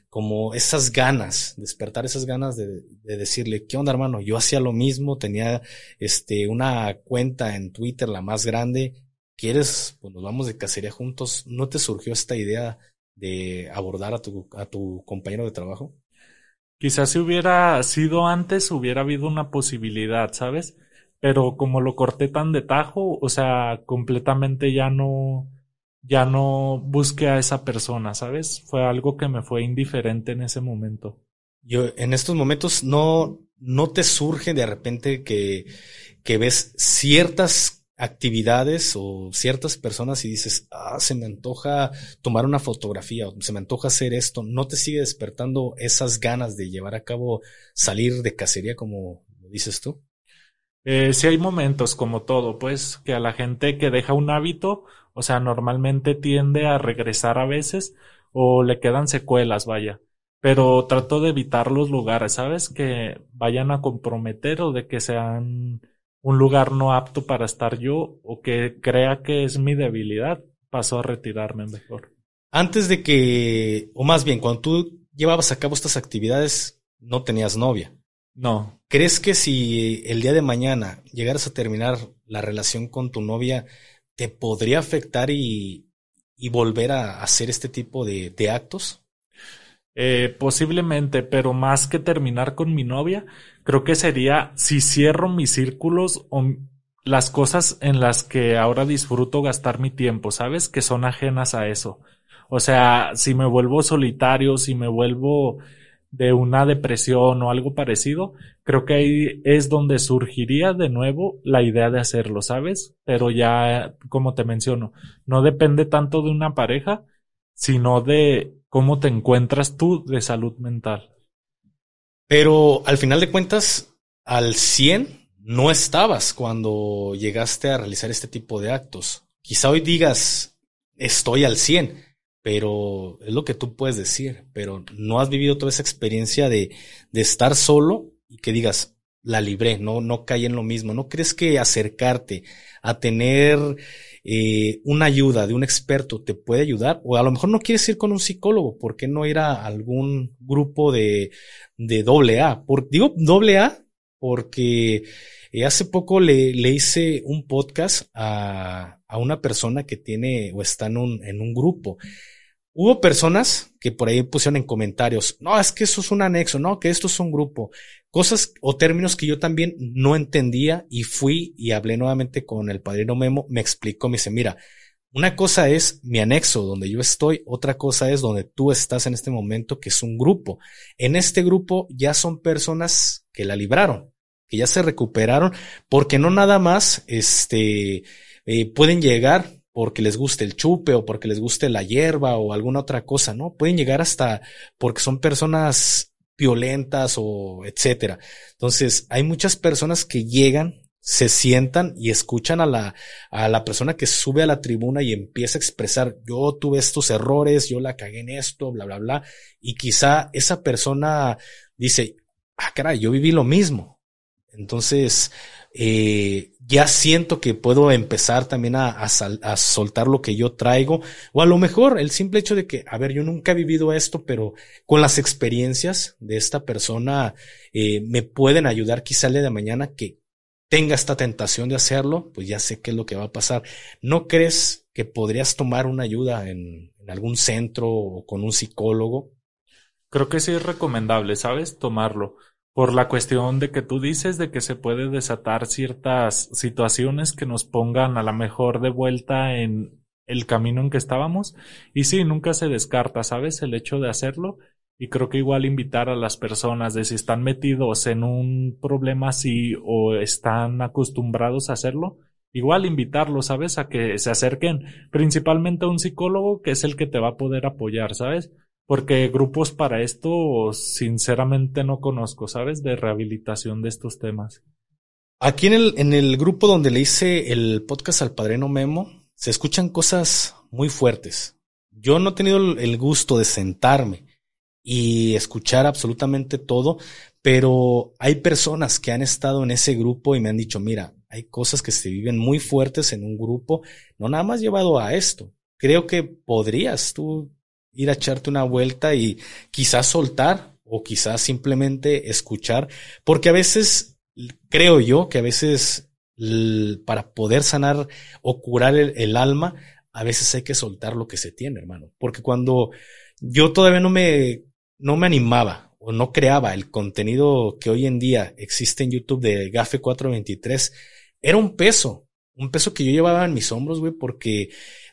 S1: como esas ganas, despertar esas ganas de, de, decirle, ¿qué onda hermano? Yo hacía lo mismo, tenía este, una cuenta en Twitter, la más grande, ¿quieres? Pues nos vamos de cacería juntos. ¿No te surgió esta idea de abordar a tu, a tu compañero de trabajo?
S2: Quizás si hubiera sido antes, hubiera habido una posibilidad, ¿sabes? Pero como lo corté tan de tajo, o sea, completamente ya no, ya no busqué a esa persona, ¿sabes? Fue algo que me fue indiferente en ese momento.
S1: Yo, en estos momentos no, no te surge de repente que, que ves ciertas actividades o ciertas personas y dices, ah, se me antoja tomar una fotografía o se me antoja hacer esto, no te sigue despertando esas ganas de llevar a cabo salir de cacería como dices tú?
S2: Eh, sí hay momentos, como todo, pues, que a la gente que deja un hábito, o sea, normalmente tiende a regresar a veces o le quedan secuelas, vaya. Pero trato de evitar los lugares, ¿sabes? Que vayan a comprometer o de que sean un lugar no apto para estar yo o que crea que es mi debilidad. Paso a retirarme mejor.
S1: Antes de que, o más bien, cuando tú llevabas a cabo estas actividades, no tenías novia.
S2: No.
S1: ¿Crees que si el día de mañana llegaras a terminar la relación con tu novia, te podría afectar y, y volver a hacer este tipo de, actos?
S2: Eh, posiblemente, pero más que terminar con mi novia, creo que sería si cierro mis círculos o las cosas en las que ahora disfruto gastar mi tiempo, ¿sabes? Que son ajenas a eso. O sea, si me vuelvo solitario, si me vuelvo de una depresión o algo parecido, creo que ahí es donde surgiría de nuevo la idea de hacerlo, ¿sabes? Pero ya, como te menciono, no depende tanto de una pareja, sino de cómo te encuentras tú de salud mental.
S1: Pero al final de cuentas, al 100 no estabas cuando llegaste a realizar este tipo de actos. Quizá hoy digas, estoy al 100, pero es lo que tú puedes decir, pero no has vivido toda esa experiencia de, de estar solo y que digas, la libré, no, no caí en lo mismo. ¿No crees que acercarte a tener eh, una ayuda de un experto te puede ayudar? O a lo mejor no quieres ir con un psicólogo, ¿por qué no ir a algún grupo de, de doble A? Por, digo doble A porque eh, hace poco le, le hice un podcast a, a una persona que tiene o está en un, en un grupo Hubo personas que por ahí pusieron en comentarios, no, es que eso es un anexo, no, que esto es un grupo. Cosas o términos que yo también no entendía y fui y hablé nuevamente con el padrino Memo, me explicó, me dice, mira, una cosa es mi anexo donde yo estoy, otra cosa es donde tú estás en este momento, que es un grupo. En este grupo ya son personas que la libraron, que ya se recuperaron, porque no nada más, este, eh, pueden llegar porque les guste el chupe o porque les guste la hierba o alguna otra cosa, ¿no? Pueden llegar hasta porque son personas violentas o etcétera. Entonces, hay muchas personas que llegan se sientan y escuchan a la, a la persona que sube a la tribuna y empieza a expresar, yo tuve estos errores, yo la cagué en esto, bla, bla, bla. Y quizá esa persona dice, ah, caray, yo viví lo mismo. Entonces, eh, ya siento que puedo empezar también a, a, soltar lo que yo traigo, o a lo mejor el simple hecho de que, a ver, yo nunca he vivido esto, pero con las experiencias de esta persona eh, me pueden ayudar quizá el día de mañana que tenga esta tentación de hacerlo, pues ya sé qué es lo que va a pasar. ¿No crees que podrías tomar una ayuda en, en algún centro o con un psicólogo?
S2: Creo que sí es recomendable, ¿sabes? Tomarlo por la cuestión de que tú dices de que se puede desatar ciertas situaciones que nos pongan a la mejor de vuelta en el camino en que estábamos. Y sí, nunca se descarta, ¿sabes? El hecho de hacerlo. Y creo que igual invitar a las personas de si están metidos en un problema así o están acostumbrados a hacerlo, igual invitarlos, ¿sabes? A que se acerquen principalmente a un psicólogo que es el que te va a poder apoyar, ¿sabes? Porque grupos para esto, sinceramente no conozco, ¿sabes? De rehabilitación de estos temas.
S1: Aquí en el, en el grupo donde le hice el podcast al padrino Memo, se escuchan cosas muy fuertes. Yo no he tenido el gusto de sentarme y escuchar absolutamente todo, pero hay personas que han estado en ese grupo y me han dicho, mira, hay cosas que se viven muy fuertes en un grupo, no nada más llevado a esto. Creo que podrías tú ir a echarte una vuelta y quizás soltar o quizás simplemente escuchar, porque a veces creo yo que a veces para poder sanar o curar el, alma, a veces hay que soltar lo que se tiene, hermano, porque cuando yo todavía no me, no me animaba o no creaba el contenido que hoy en día existe en YouTube de Gafe 423, era un peso, un peso que yo llevaba en mis hombros, güey, porque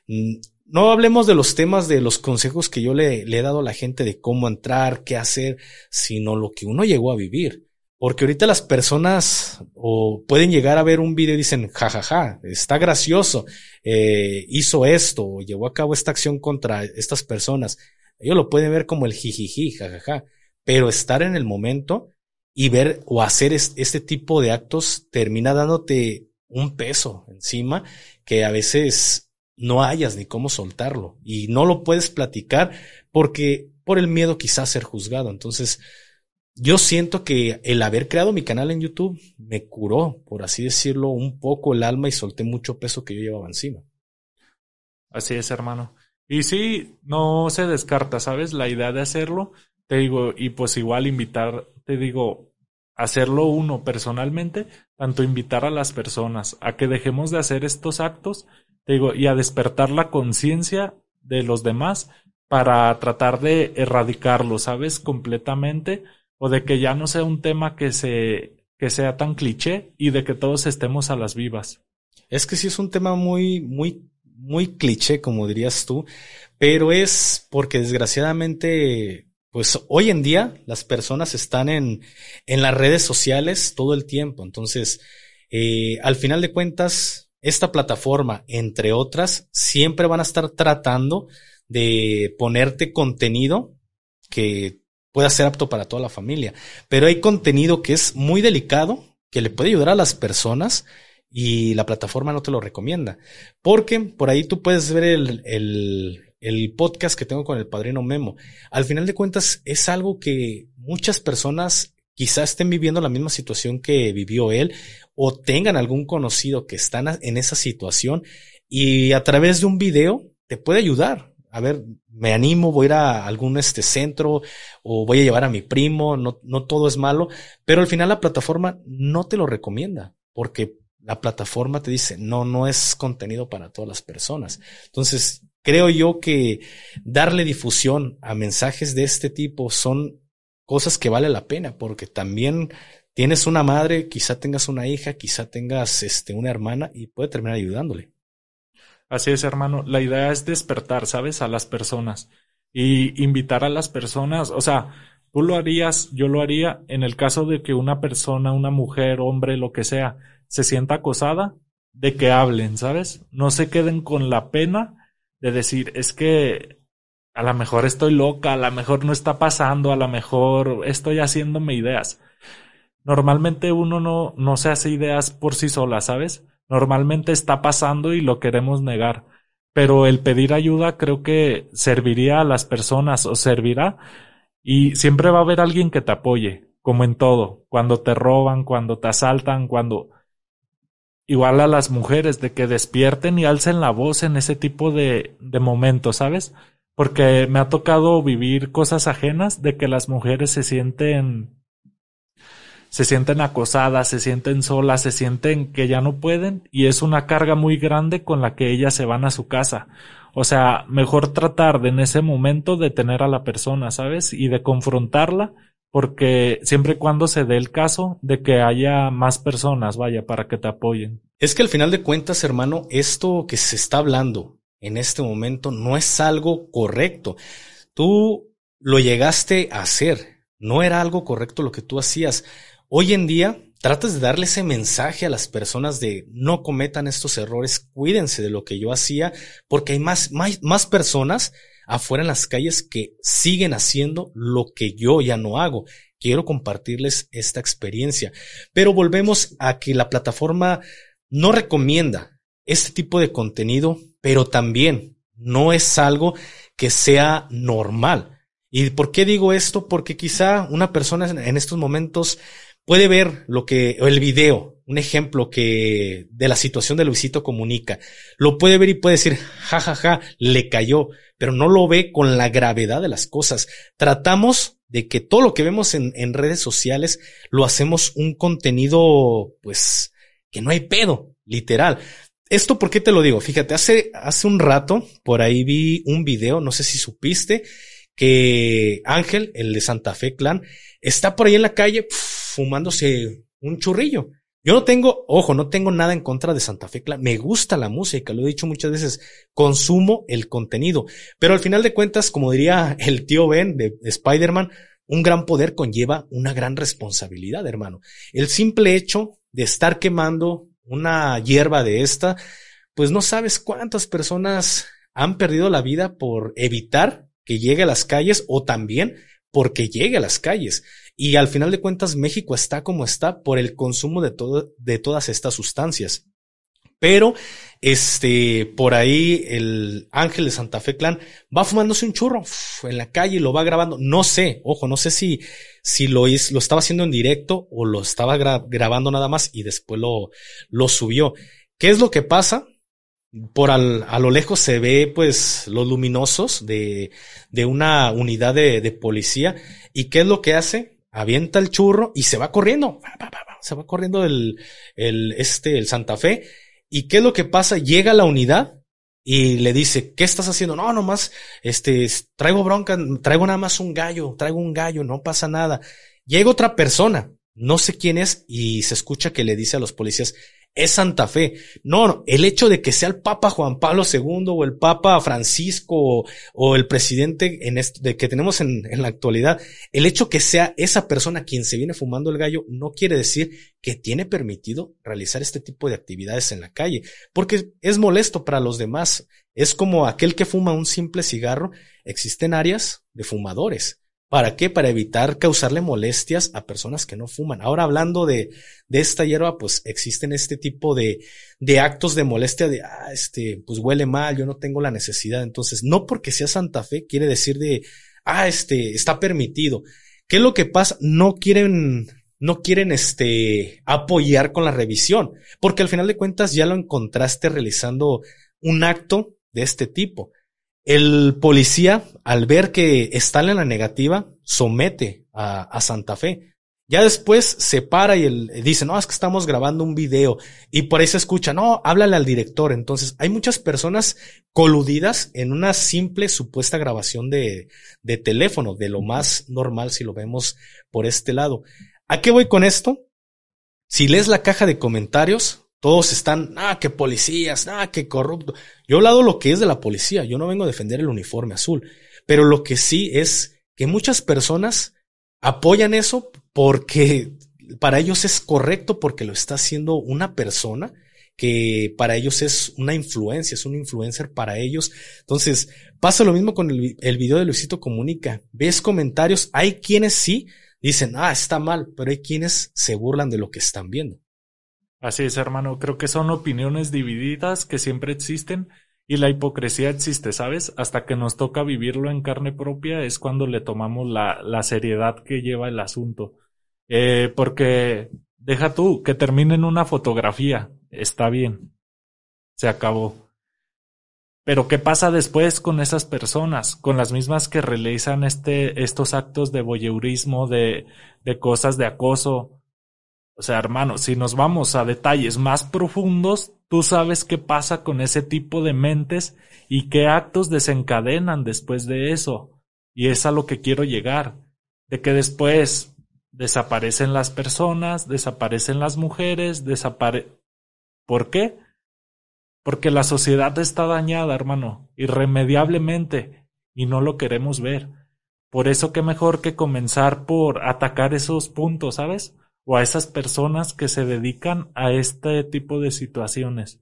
S1: mm, no hablemos de los temas de los consejos que yo le, he dado a la gente de cómo entrar, qué hacer, sino lo que uno llegó a vivir. Porque ahorita las personas o pueden llegar a ver un video y dicen, jajaja, está gracioso, eh, hizo esto, o llevó a cabo esta acción contra estas personas. Ellos lo pueden ver como el jijiji, jajaja. Pero estar en el momento y ver o hacer este tipo de actos termina dándote un peso encima que a veces no hayas ni cómo soltarlo y no lo puedes platicar porque por el miedo quizás ser juzgado. Entonces, yo siento que el haber creado mi canal en YouTube me curó, por así decirlo, un poco el alma y solté mucho peso que yo llevaba encima.
S2: Así es, hermano. Y sí, no se descarta, ¿sabes? La idea de hacerlo, te digo, y pues igual invitar, te digo, hacerlo uno personalmente, tanto invitar a las personas a que dejemos de hacer estos actos digo, y a despertar la conciencia de los demás para tratar de erradicarlo, ¿sabes? Completamente, o de que ya no sea un tema que se, que sea tan cliché y de que todos estemos a las vivas.
S1: Es que sí es un tema muy, muy, muy cliché, como dirías tú, pero es porque desgraciadamente, pues hoy en día las personas están en, en las redes sociales todo el tiempo. Entonces, eh, al final de cuentas, esta plataforma, entre otras, siempre van a estar tratando de ponerte contenido que pueda ser apto para toda la familia. Pero hay contenido que es muy delicado, que le puede ayudar a las personas y la plataforma no te lo recomienda. Porque por ahí tú puedes ver el, el, el podcast que tengo con el padrino Memo. Al final de cuentas es algo que muchas personas quizá estén viviendo la misma situación que vivió él o tengan algún conocido que están en esa situación y a través de un video te puede ayudar. A ver, me animo, voy a ir a algún este centro o voy a llevar a mi primo, no, no todo es malo, pero al final la plataforma no te lo recomienda porque la plataforma te dice, no, no es contenido para todas las personas. Entonces, creo yo que darle difusión a mensajes de este tipo son cosas que vale la pena, porque también tienes una madre, quizá tengas una hija, quizá tengas este, una hermana y puede terminar ayudándole.
S2: Así es, hermano. La idea es despertar, ¿sabes? A las personas y invitar a las personas, o sea, tú lo harías, yo lo haría en el caso de que una persona, una mujer, hombre, lo que sea, se sienta acosada, de que hablen, ¿sabes? No se queden con la pena de decir, es que a lo mejor estoy loca, a lo mejor no está pasando, a lo mejor estoy haciéndome ideas. normalmente uno no, no se hace ideas por sí sola, ¿sabes? Normalmente está pasando y lo queremos negar. Pero el pedir ayuda creo que serviría a las personas o servirá y siempre va a haber alguien que te apoye, como en todo, cuando te roban, cuando te asaltan, cuando igual a las mujeres de que despierten y alcen la voz en ese tipo de, de momentos, ¿sabes? Porque me ha tocado vivir cosas ajenas de que las mujeres se sienten se sienten acosadas, se sienten solas, se sienten que ya no pueden y es una carga muy grande con la que ellas se van a su casa. O sea, mejor tratar de en ese momento de tener a la persona, ¿sabes? Y de confrontarla porque siempre y cuando se dé el caso de que haya más personas, vaya, para que te apoyen.
S1: Es que al final de cuentas, hermano, esto que se está hablando en este momento no es algo correcto. Tú lo llegaste a hacer, no era algo correcto lo que tú hacías. Hoy en día tratas de darle ese mensaje a las personas de no cometan estos errores, cuídense de lo que yo hacía, porque hay más, más, más personas afuera en las calles que siguen haciendo lo que yo ya no hago. Quiero compartirles esta experiencia. Pero volvemos a que la plataforma no recomienda este tipo de contenido, pero también no es algo que sea normal. ¿Y por qué digo esto? Porque quizá una persona en estos momentos puede ver lo que, el video, un ejemplo que de la situación de Luisito comunica, lo puede ver y puede decir, jajaja, ja, ja, le cayó, pero no lo ve con la gravedad de las cosas. Tratamos de que todo lo que vemos en, en redes sociales lo hacemos un contenido, pues, que no hay pedo, literal. Esto, ¿por qué te lo digo? Fíjate, hace, hace un rato por ahí vi un video, no sé si supiste, que Ángel, el de Santa Fe Clan, está por ahí en la calle, fumándose un churrillo. Yo no tengo, ojo, no tengo nada en contra de Santa Fe Clan. Me gusta la música, lo he dicho muchas veces, consumo el contenido. Pero al final de cuentas, como diría el tío Ben de, Spider-Man, un gran poder conlleva una gran responsabilidad, hermano. El simple hecho de estar quemando una hierba de esta, pues no sabes cuántas personas han perdido la vida por evitar que llegue a las calles o también porque llegue a las calles. Y al final de cuentas, México está como está por el consumo de, todo, de todas estas sustancias. Pero, este, por ahí el Ángel de Santa Fe Clan va fumándose un churro en la calle y lo va grabando. No sé, ojo, no sé si, si lo, lo estaba haciendo en directo o lo estaba grabando nada más y después lo, lo subió. ¿Qué es lo que pasa? Por al, a lo lejos se ve pues los luminosos de, de una unidad de, de policía. ¿Y qué es lo que hace? avienta el churro y se va corriendo. Se va corriendo el, el, este, el Santa Fe. ¿Y qué es lo que pasa? Llega la unidad y le dice, ¿qué estás haciendo? No, nomás, este, traigo bronca, traigo nada más un gallo, traigo un gallo, no pasa nada. Llega otra persona, no sé quién es, y se escucha que le dice a los policías, es Santa Fe. No, el hecho de que sea el Papa Juan Pablo II o el Papa Francisco o, el presidente en que tenemos en, en, la actualidad, el hecho que sea esa persona quien se viene fumando el gallo no quiere decir que tiene permitido realizar este tipo de actividades en la calle, porque es molesto para los demás. Es como aquel que fuma un simple cigarro. Existen áreas de fumadores ¿Para qué? Para evitar causarle molestias a personas que no fuman. Ahora hablando de, de esta hierba, pues existen este tipo de, de actos de molestia de, ah, este, pues huele mal, yo no tengo la necesidad. Entonces, no porque sea Santa Fe quiere decir de, ah, este, está permitido. ¿Qué es lo que pasa? No quieren, no quieren este, apoyar con la revisión, porque al final de cuentas ya lo encontraste realizando un acto de este tipo. El policía, al ver que está en la negativa, somete a, Santa Fe. Ya después se para y él dice, no, es que estamos grabando un video y por ahí se escucha, no, háblale al director. Entonces, hay muchas personas coludidas en una simple supuesta grabación de teléfono, de lo más normal si lo vemos por este lado. ¿A qué voy con esto? Si lees la caja de comentarios, todos están, ah, que policías, ah, que corrupto. Yo he hablado lo que es de la policía, yo no vengo a defender el uniforme azul, pero lo que sí es que muchas personas apoyan eso porque para ellos es correcto porque lo está haciendo una persona que para ellos es una influencia, es un influencer para ellos. Entonces, pasa lo mismo con el, el video de Luisito Comunica. Ves comentarios, hay quienes sí dicen, ah, está mal, pero hay quienes se burlan de lo que están viendo.
S2: Así es, hermano. Creo que son opiniones divididas que siempre existen y la hipocresía existe, ¿sabes? Hasta que nos toca vivirlo en carne propia es cuando le tomamos la, la seriedad que lleva el asunto. Eh, porque deja tú que termine en una fotografía. Está bien. Se acabó. Pero ¿qué pasa después con esas personas? Con las mismas que realizan este, estos actos de voyeurismo, de, de cosas de acoso. O sea, hermano, si nos vamos a detalles más profundos, tú sabes qué pasa con ese tipo de mentes y qué actos desencadenan después de eso. Y es a lo que quiero llegar. De que después desaparecen las personas, desaparecen las mujeres, desapare... ¿Por qué? Porque la sociedad está dañada, hermano, irremediablemente, y no lo queremos ver. Por eso qué mejor que comenzar por atacar esos puntos, ¿sabes? O a esas personas que se dedican a este tipo de situaciones.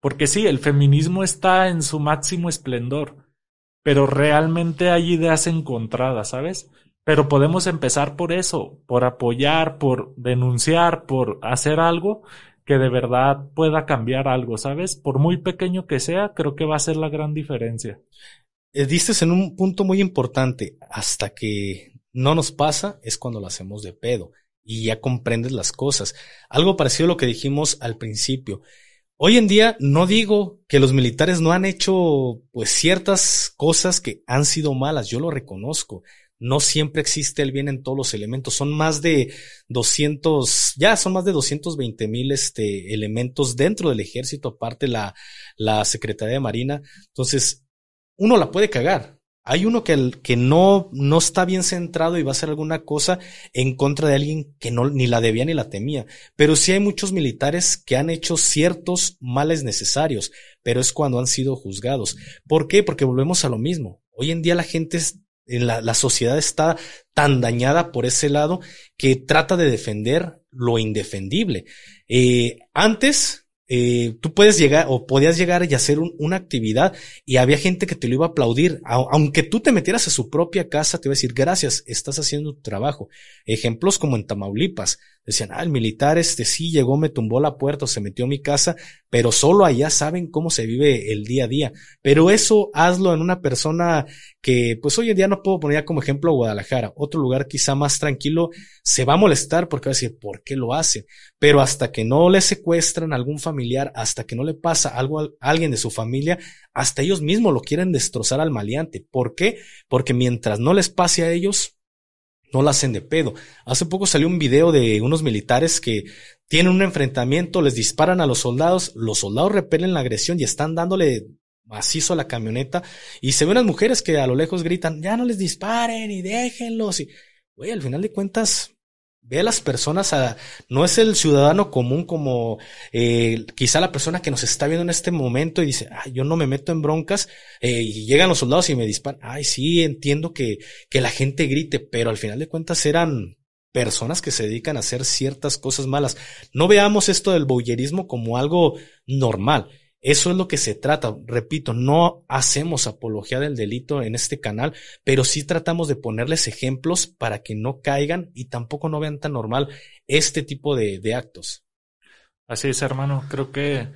S2: Porque sí, el feminismo está en su máximo esplendor, pero realmente hay ideas encontradas, ¿sabes? Pero podemos empezar por eso, por apoyar, por denunciar, por hacer algo que de verdad pueda cambiar algo, ¿sabes? Por muy pequeño que sea, creo que va a ser la gran diferencia.
S1: Eh, Diste en un punto muy importante, hasta que no nos pasa es cuando lo hacemos de pedo y ya comprendes las cosas. Algo parecido a lo que dijimos al principio. Hoy en día no digo que los militares no han hecho pues ciertas cosas que han sido malas, yo lo reconozco no siempre existe el bien en todos los elementos. Son más de 200, ya son más de 220 mil este, elementos dentro del ejército, aparte la, la Secretaría de Marina. Entonces, uno la puede cagar. Hay uno que, no, no está bien centrado y va a hacer alguna cosa en contra de alguien que no, ni la debía ni la temía. Pero sí hay muchos militares que han hecho ciertos males necesarios, pero es cuando han sido juzgados. ¿Por qué? Porque volvemos a lo mismo. Hoy en día la gente la, la sociedad está tan dañada por ese lado que trata de defender lo indefendible. Eh, antes, eh, tú puedes llegar o podías llegar y hacer una actividad y había gente que te lo iba a aplaudir, aunque tú te metieras a su propia casa, te iba a decir gracias, estás haciendo tu trabajo. Ejemplos como en Tamaulipas, decían, ah, el militar este sí llegó, me tumbó la puerta o se metió a mi casa, pero solo allá saben cómo se vive el día a día. Pero eso hazlo en una persona que, pues hoy en día no puedo poner como ejemplo Guadalajara, otro lugar quizá más tranquilo, se va a molestar porque va a decir, ¿por qué lo hace? Pero hasta que no le secuestran a algún familiar, hasta que no le pasa algo a alguien de su familia, hasta ellos mismos lo quieren destrozar al maleante. ¿Por qué? Porque mientras no les pase a ellos, no la hacen de pedo. Hace poco salió un video de unos militares que tienen un enfrentamiento, les disparan a los soldados, los soldados repelen la agresión y están dándole macizo a la camioneta y se ven unas mujeres que a lo lejos gritan, ya no les disparen y déjenlos y, güey, al final de cuentas, Ve a las personas, a, no es el ciudadano común como eh, quizá la persona que nos está viendo en este momento y dice, ay, yo no me meto en broncas eh, y llegan los soldados y me disparan. Ay, sí, entiendo que, que la gente grite, pero al final de cuentas eran personas que se dedican a hacer ciertas cosas malas. No veamos esto del boyerismo como algo normal. Eso es lo que se trata. Repito, no hacemos apología del delito en este canal, pero sí tratamos de ponerles ejemplos para que no caigan y tampoco no vean tan normal este tipo de, de actos.
S2: Así es, hermano. Creo que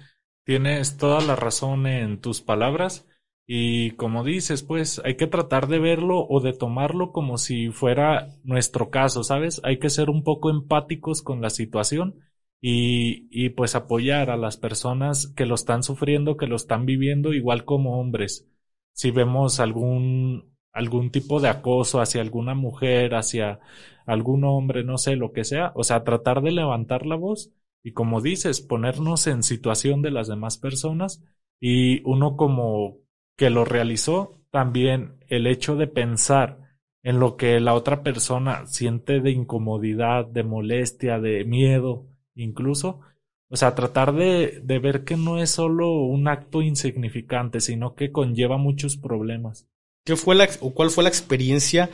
S2: tienes toda la razón en tus palabras. Y como dices, pues hay que tratar de verlo o de tomarlo como si fuera nuestro caso, ¿sabes? Hay que ser un poco empáticos con la situación y, pues apoyar a las personas que lo están sufriendo, que lo están viviendo igual como hombres. Si vemos algún, algún tipo de acoso hacia alguna mujer, hacia algún hombre, no sé, lo que sea, o sea, tratar de levantar la voz y como dices, ponernos en situación de las demás personas y uno como que lo realizó, también el hecho de pensar en lo que la otra persona siente de incomodidad, de molestia, de miedo, incluso, o sea, tratar de, de ver que no es solo un acto insignificante, sino que conlleva muchos problemas.
S1: ¿Qué fue la, o cuál fue la experiencia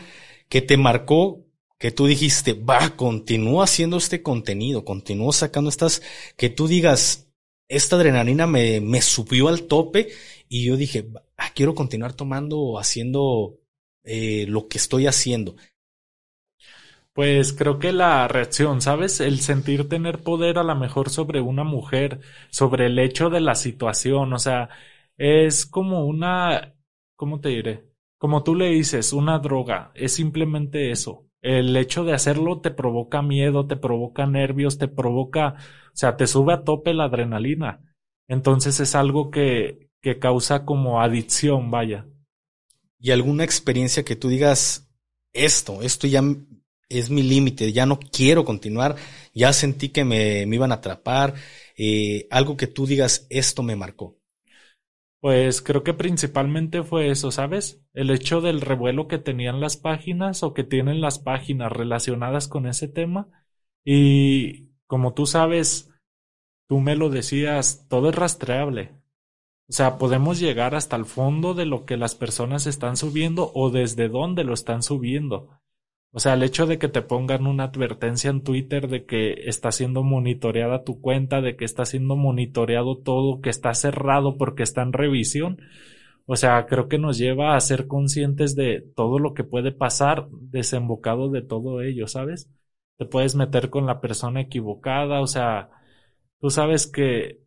S1: que te marcó que tú dijiste, va, continúo haciendo este contenido, continúo sacando estas, que tú digas, esta adrenalina me, me subió al tope y yo dije, ah, quiero continuar tomando haciendo eh, lo que estoy haciendo.
S2: Pues creo que la reacción, ¿sabes? El sentir tener poder a lo mejor sobre una mujer, sobre el hecho de la situación, o sea, es como una, ¿cómo te diré? Como tú le dices, una droga, es simplemente eso. El hecho de hacerlo te provoca miedo, te provoca nervios, te provoca, o sea, te sube a tope la adrenalina. Entonces es algo que, que causa como adicción, vaya.
S1: ¿Y alguna experiencia que tú digas, esto, esto ya es mi límite, ya no quiero continuar, ya sentí que me, iban a atrapar, eh, algo que tú digas, esto me marcó.
S2: Pues creo que principalmente fue eso, ¿sabes? El hecho del revuelo que tenían las páginas o que tienen las páginas relacionadas con ese tema. Y como tú sabes, tú me lo decías, todo es rastreable. O sea, podemos llegar hasta el fondo de lo que las personas están subiendo o desde dónde lo están subiendo. O sea, el hecho de que te pongan una advertencia en Twitter de que está siendo monitoreada tu cuenta, de que está siendo monitoreado todo, que está cerrado porque está en revisión. O sea, creo que nos lleva a ser conscientes de todo lo que puede pasar desembocado de todo ello, ¿sabes? Te puedes meter con la persona equivocada, o sea, tú sabes que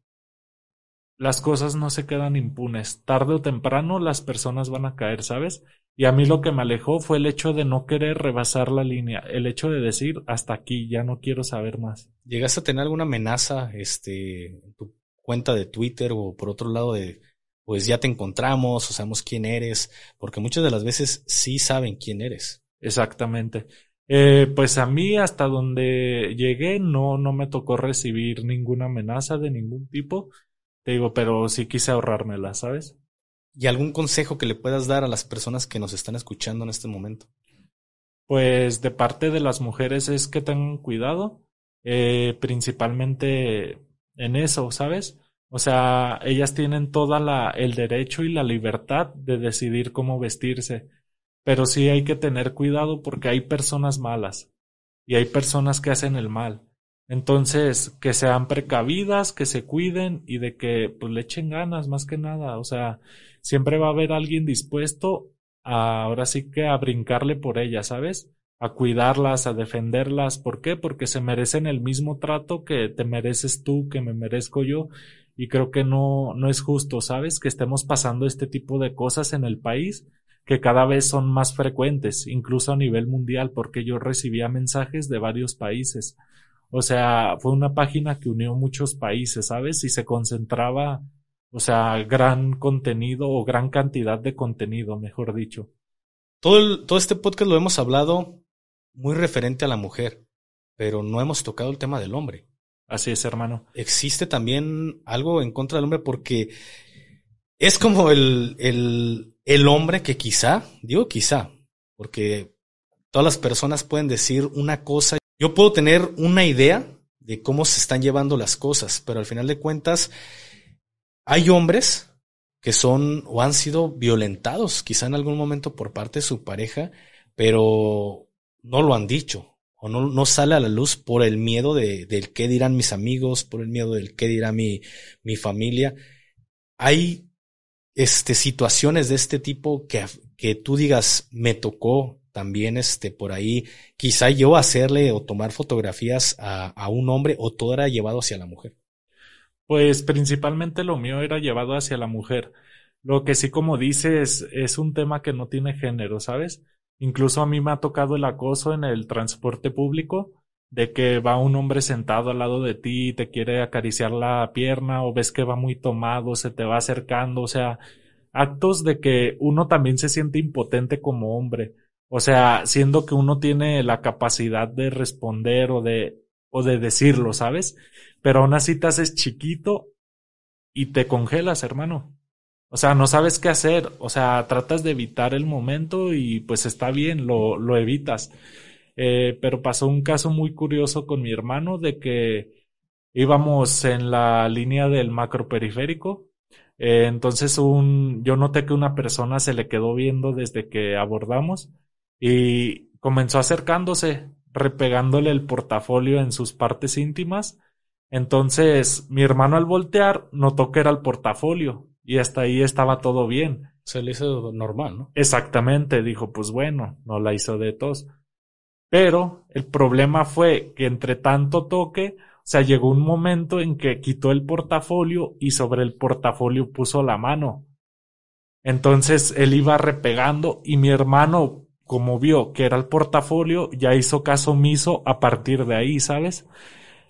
S2: las cosas no se quedan impunes. Tarde o temprano las personas van a caer, ¿sabes? Y a mí lo que me alejó fue el hecho de no querer rebasar la línea, el hecho de decir hasta aquí, ya no quiero saber más.
S1: ¿Llegaste a tener alguna amenaza este, en tu cuenta de Twitter o por otro lado de, pues ya te encontramos o sabemos quién eres? Porque muchas de las veces sí saben quién eres.
S2: Exactamente. Eh, pues a mí hasta donde llegué no, no me tocó recibir ninguna amenaza de ningún tipo. Te digo, pero sí quise ahorrármela, ¿sabes?
S1: ¿Y algún consejo que le puedas dar a las personas que nos están escuchando en este momento?
S2: Pues de parte de las mujeres es que tengan cuidado, eh, principalmente en eso, ¿sabes? O sea, ellas tienen toda la, el derecho y la libertad de decidir cómo vestirse, pero sí hay que tener cuidado porque hay personas malas y hay personas que hacen el mal. Entonces, que sean precavidas, que se cuiden y de que pues le echen ganas más que nada. O sea, siempre va a haber alguien dispuesto a, ahora sí que a brincarle por ellas, ¿sabes? A cuidarlas, a defenderlas. ¿Por qué? Porque se merecen el mismo trato que te mereces tú, que me merezco yo. Y creo que no, no es justo, ¿sabes? Que estemos pasando este tipo de cosas en el país que cada vez son más frecuentes, incluso a nivel mundial, porque yo recibía mensajes de varios países o sea, fue una página que unió muchos países, ¿sabes? Y se concentraba, o sea, gran contenido o gran cantidad de contenido, mejor dicho.
S1: Todo, todo este podcast lo hemos hablado muy referente a la mujer, pero no hemos tocado el tema del hombre.
S2: Así es, hermano.
S1: Existe también algo en contra del hombre porque es como el, el, el hombre que quizá, digo quizá, porque todas las personas pueden decir una cosa yo puedo tener una idea de cómo se están llevando las cosas, pero al final de cuentas hay hombres que son o han sido violentados quizá en algún momento por parte de su pareja, pero no lo han dicho o no, sale a la luz por el miedo de, del qué dirán mis amigos, por el miedo del qué dirá mi, mi familia. Hay este, situaciones de este tipo que, que tú digas, me tocó también este por ahí quizá yo hacerle o tomar fotografías a, a, un hombre o todo era llevado hacia la mujer?
S2: Pues principalmente lo mío era llevado hacia la mujer. Lo que sí como dices es un tema que no tiene género, ¿sabes? Incluso a mí me ha tocado el acoso en el transporte público de que va un hombre sentado al lado de ti y te quiere acariciar la pierna o ves que va muy tomado, se te va acercando, o sea, actos de que uno también se siente impotente como hombre o sea, siendo que uno tiene la capacidad de responder o de, o de decirlo, ¿sabes? Pero aún así te haces chiquito y te congelas, hermano. O sea, no sabes qué hacer. O sea, tratas de evitar el momento y pues está bien, lo, lo evitas. Eh, pero pasó un caso muy curioso con mi hermano de que íbamos en la línea del macroperiférico. Eh, entonces un, yo noté que una persona se le quedó viendo desde que abordamos y comenzó acercándose, repegándole el portafolio en sus partes íntimas. Entonces mi hermano al voltear notó que era el portafolio y hasta ahí estaba todo bien.
S1: Se le hizo normal, ¿no?
S2: Exactamente, dijo, pues bueno, no la hizo de tos. Pero el problema fue que entre tanto toque, o sea, llegó un momento en que quitó el portafolio y sobre el portafolio puso la mano. Entonces él iba repegando y mi hermano, como vio que era el portafolio, ya hizo caso omiso a partir de ahí, ¿sabes?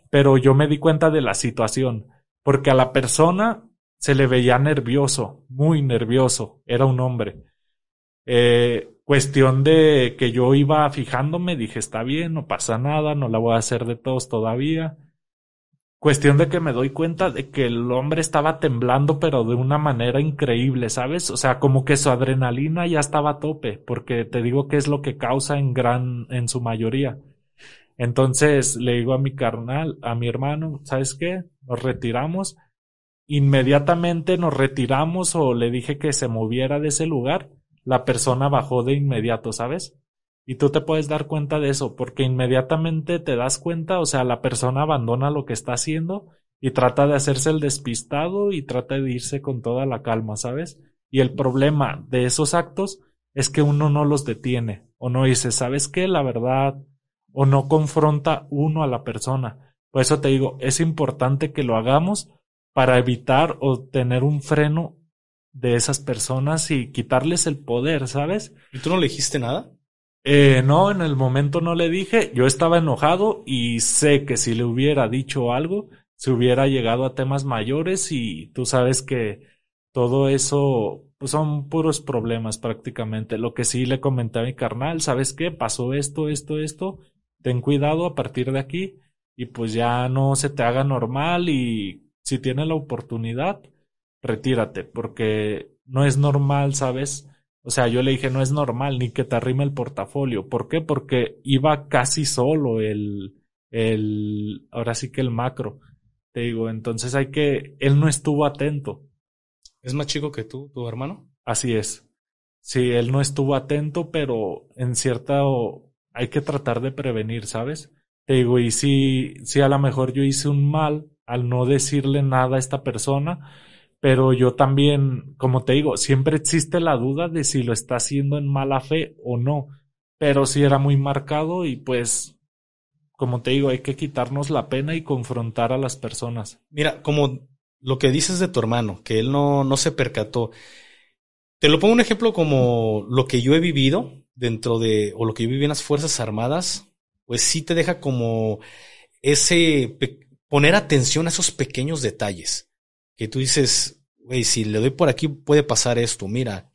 S2: Pero yo me di cuenta de la situación, porque a la persona se le veía nervioso, muy nervioso, era un hombre. Eh, cuestión de que yo iba fijándome, dije, está bien, no pasa nada, no la voy a hacer de todos todavía. Cuestión de que me doy cuenta de que el hombre estaba temblando, pero de una manera increíble, ¿sabes? O sea, como que su adrenalina ya estaba a tope, porque te digo que es lo que causa en gran, en su mayoría. Entonces le digo a mi carnal, a mi hermano, ¿sabes qué? Nos retiramos. Inmediatamente nos retiramos o le dije que se moviera de ese lugar. La persona bajó de inmediato, ¿sabes? Y tú te puedes dar cuenta de eso, porque inmediatamente te das cuenta, o sea, la persona abandona lo que está haciendo y trata de hacerse el despistado y trata de irse con toda la calma, ¿sabes? Y el problema de esos actos es que uno no los detiene o no dice, ¿sabes qué? La verdad, o no confronta uno a la persona. Por eso te digo, es importante que lo hagamos para evitar o tener un freno de esas personas y quitarles el poder, ¿sabes?
S1: ¿Y tú no le dijiste nada?
S2: Eh, no, en el momento no le dije, yo estaba enojado y sé que si le hubiera dicho algo, se hubiera llegado a temas mayores y tú sabes que todo eso pues son puros problemas prácticamente. Lo que sí le comenté a mi carnal, ¿sabes qué? Pasó esto, esto, esto, ten cuidado a partir de aquí y pues ya no se te haga normal y si tienes la oportunidad, retírate porque no es normal, ¿sabes? O sea, yo le dije, no es normal ni que te arrime el portafolio. ¿Por qué? Porque iba casi solo el, el, ahora sí que el macro. Te digo, entonces hay que, él no estuvo atento.
S1: ¿Es más chico que tú, tu hermano?
S2: Así es. Sí, él no estuvo atento, pero en cierta, hay que tratar de prevenir, ¿sabes? Te digo, y si, si a lo mejor yo hice un mal al no decirle nada a esta persona, pero yo también, como te digo, siempre existe la duda de si lo está haciendo en mala fe o no, pero sí era muy marcado y pues, como te digo, hay que quitarnos la pena y confrontar a las personas.
S1: Mira, como lo que dices de tu hermano, que él no, no se percató, te lo pongo un ejemplo como lo que yo he vivido dentro de, o lo que yo viví en las Fuerzas Armadas, pues sí te deja como ese, poner atención a esos pequeños detalles que tú dices, güey, si le doy por aquí puede pasar esto, mira,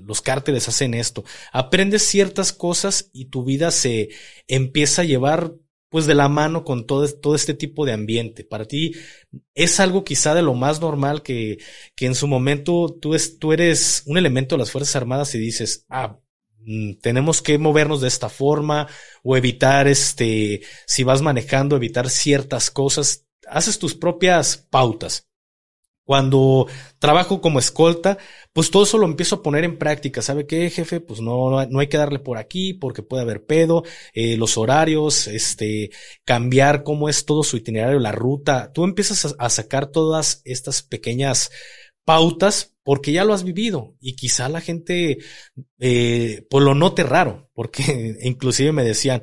S1: los cárteles hacen esto. Aprendes ciertas cosas y tu vida se empieza a llevar pues de la mano con todo, todo este tipo de ambiente. Para ti es algo quizá de lo más normal que, que en su momento tú, es, tú eres un elemento de las Fuerzas Armadas y dices, ah, tenemos que movernos de esta forma o evitar este, si vas manejando, evitar ciertas cosas, haces tus propias pautas. Cuando trabajo como escolta, pues todo eso lo empiezo a poner en práctica. ¿Sabe qué, jefe? Pues no, no hay que darle por aquí porque puede haber pedo, eh, los horarios, este, cambiar cómo es todo su itinerario, la ruta. Tú empiezas a, sacar todas estas pequeñas pautas porque ya lo has vivido y quizá la gente eh, pues lo note raro porque inclusive me decían,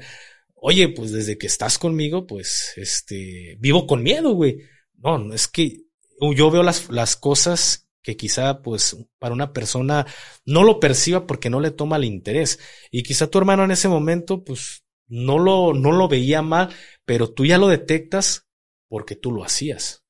S1: oye, pues desde que estás conmigo, pues este, vivo con miedo, güey. No, es que yo veo las, las cosas que quizá pues para una persona no lo perciba porque no le toma el interés. Y quizá tu hermano en ese momento pues no lo, no lo veía mal, pero tú ya lo detectas porque tú lo hacías.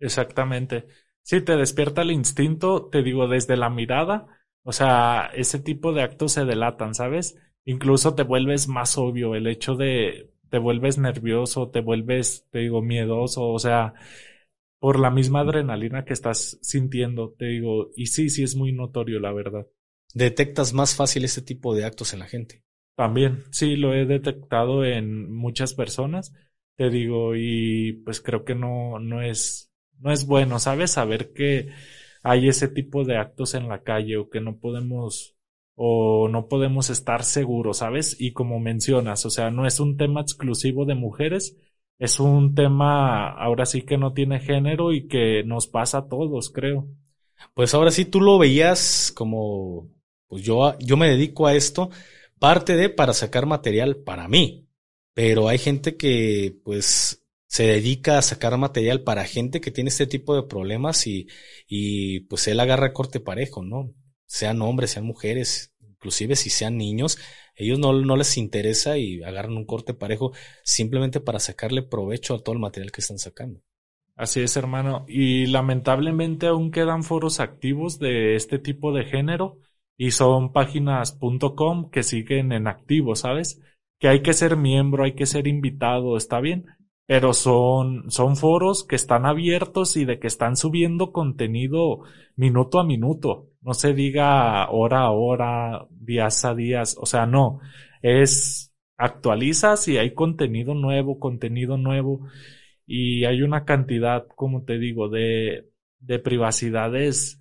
S2: Exactamente. Si te despierta el instinto, te digo, desde la mirada, o sea, ese tipo de actos se delatan, ¿sabes? Incluso te vuelves más obvio el hecho de te vuelves nervioso, te vuelves, te digo, miedoso, o sea, por la misma adrenalina que estás sintiendo, te digo, y sí, sí es muy notorio, la verdad.
S1: ¿Detectas más fácil este tipo de actos en la gente?
S2: También, sí, lo he detectado en muchas personas, te digo, y pues creo que no, no es, no es bueno, ¿sabes? Saber que hay ese tipo de actos en la calle o que no podemos o no podemos estar seguros, ¿sabes? Y como mencionas, o sea, no es un tema exclusivo de mujeres, es un tema ahora sí que no tiene género y que nos pasa a todos, creo.
S1: Pues ahora sí tú lo veías como, pues yo, yo me dedico a esto parte de para sacar material para mí. Pero hay gente que pues se dedica a sacar material para gente que tiene este tipo de problemas y, y pues él agarra corte parejo, ¿no? Sean hombres, sean mujeres, inclusive si sean niños, ellos no, no les interesa y agarran un corte parejo simplemente para sacarle provecho a todo el material que están sacando.
S2: Así es, hermano. Y lamentablemente aún quedan foros activos de este tipo de género y son páginas.com que siguen en activo, ¿sabes? Que hay que ser miembro, hay que ser invitado, está bien, pero son, son foros que están abiertos y de que están subiendo contenido minuto a minuto. No se diga hora a hora, días a días, o sea, no, es actualizas y hay contenido nuevo, contenido nuevo y hay una cantidad, como te digo, de, de privacidades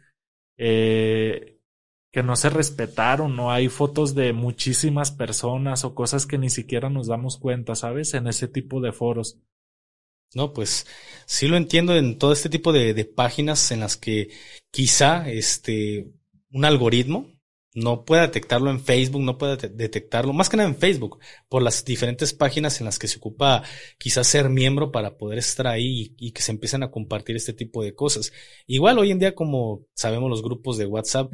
S2: eh, que no se respetaron, no hay fotos de muchísimas personas o cosas que ni siquiera nos damos cuenta, ¿sabes? En ese tipo de foros.
S1: No, pues sí lo entiendo en todo este tipo de, páginas en las que quizá este un algoritmo no puede detectarlo en Facebook, no puede detectarlo, más que nada en Facebook, por las diferentes páginas en las que se ocupa quizás ser miembro para poder estar ahí y, que se empiecen a compartir este tipo de cosas. Igual hoy en día, como sabemos los grupos de WhatsApp,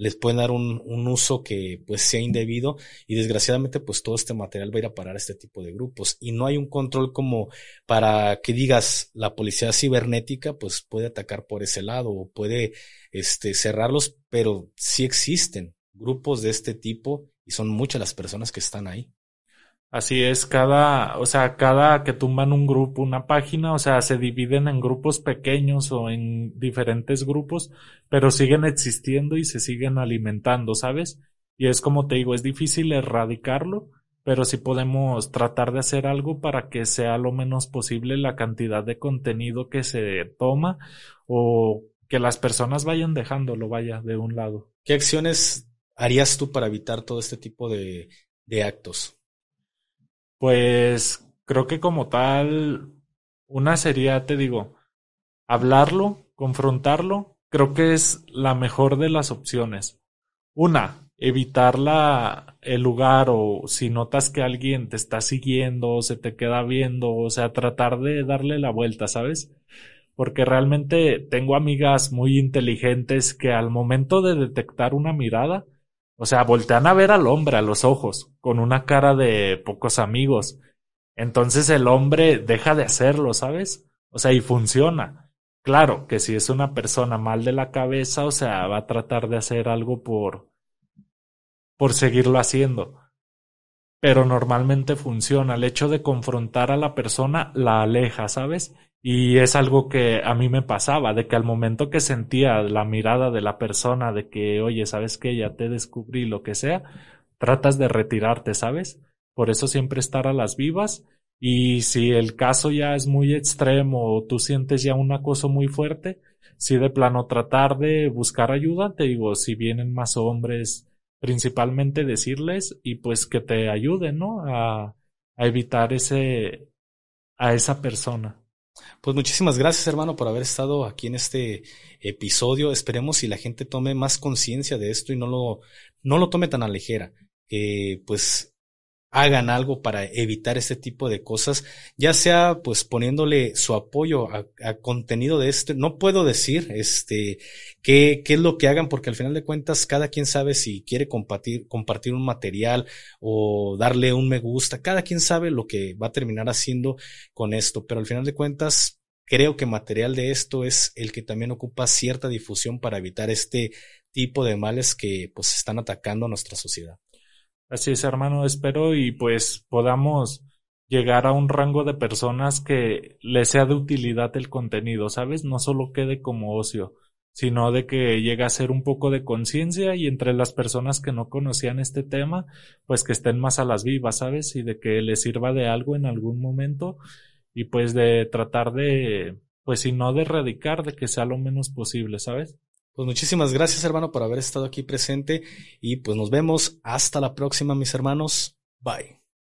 S1: les pueden dar un, un, uso que pues sea indebido y desgraciadamente pues todo este material va a ir a parar a este tipo de grupos y no hay un control como para que digas la policía cibernética pues puede atacar por ese lado o puede este cerrarlos pero sí existen grupos de este tipo y son muchas las personas que están ahí.
S2: Así es, cada, o sea, cada que tumban un grupo, una página, o sea, se dividen en grupos pequeños o en diferentes grupos, pero siguen existiendo y se siguen alimentando, ¿sabes? Y es como te digo, es difícil erradicarlo, pero sí podemos tratar de hacer algo para que sea lo menos posible la cantidad de contenido que se toma o que las personas vayan dejándolo, vaya, de un lado.
S1: ¿Qué acciones harías tú para evitar todo este tipo de, de actos?
S2: Pues creo que como tal, una sería, te digo, hablarlo, confrontarlo, creo que es la mejor de las opciones. Una, evitar la, el lugar o si notas que alguien te está siguiendo o se te queda viendo, o sea, tratar de darle la vuelta, ¿sabes? Porque realmente tengo amigas muy inteligentes que al momento de detectar una mirada, o sea, voltean a ver al hombre a los ojos, con una cara de pocos amigos. Entonces el hombre deja de hacerlo, ¿sabes? O sea, y funciona. Claro que si es una persona mal de la cabeza, o sea, va a tratar de hacer algo por, por seguirlo haciendo. Pero normalmente funciona. El hecho de confrontar a la persona la aleja, ¿sabes? Y es algo que a mí me pasaba, de que al momento que sentía la mirada de la persona de que, oye, sabes que ya te descubrí lo que sea, tratas de retirarte, ¿sabes? Por eso siempre estar a las vivas. Y si el caso ya es muy extremo o tú sientes ya un acoso muy fuerte, si de plano tratar de buscar ayuda, te digo, si vienen más hombres, principalmente decirles y pues que te ayuden, ¿no? A, a evitar ese, a esa persona.
S1: Pues muchísimas gracias, hermano, por haber estado aquí en este episodio. Esperemos si la gente tome más conciencia de esto y no lo, no lo tome tan a ligera. Que pues hagan algo para evitar este tipo de cosas, ya sea pues poniéndole su apoyo a, contenido de este. No puedo decir este qué, qué es lo que hagan porque al final de cuentas cada quien sabe si quiere compartir, compartir un material o darle un me gusta. Cada quien sabe lo que va a terminar haciendo con esto, pero al final de cuentas creo que material de esto es el que también ocupa cierta difusión para evitar este tipo de males que pues están atacando a nuestra sociedad.
S2: Así es, hermano, espero y pues podamos llegar a un rango de personas que les sea de utilidad el contenido, ¿sabes? No solo quede como ocio, sino de que llegue a ser un poco de conciencia y entre las personas que no conocían este tema, pues que estén más a las vivas, ¿sabes? Y de que les sirva de algo en algún momento y pues de tratar de, pues si no de erradicar, de que sea lo menos posible, ¿sabes?
S1: Pues muchísimas gracias, hermano, por haber estado aquí presente y pues nos vemos hasta la próxima, mis hermanos. Bye.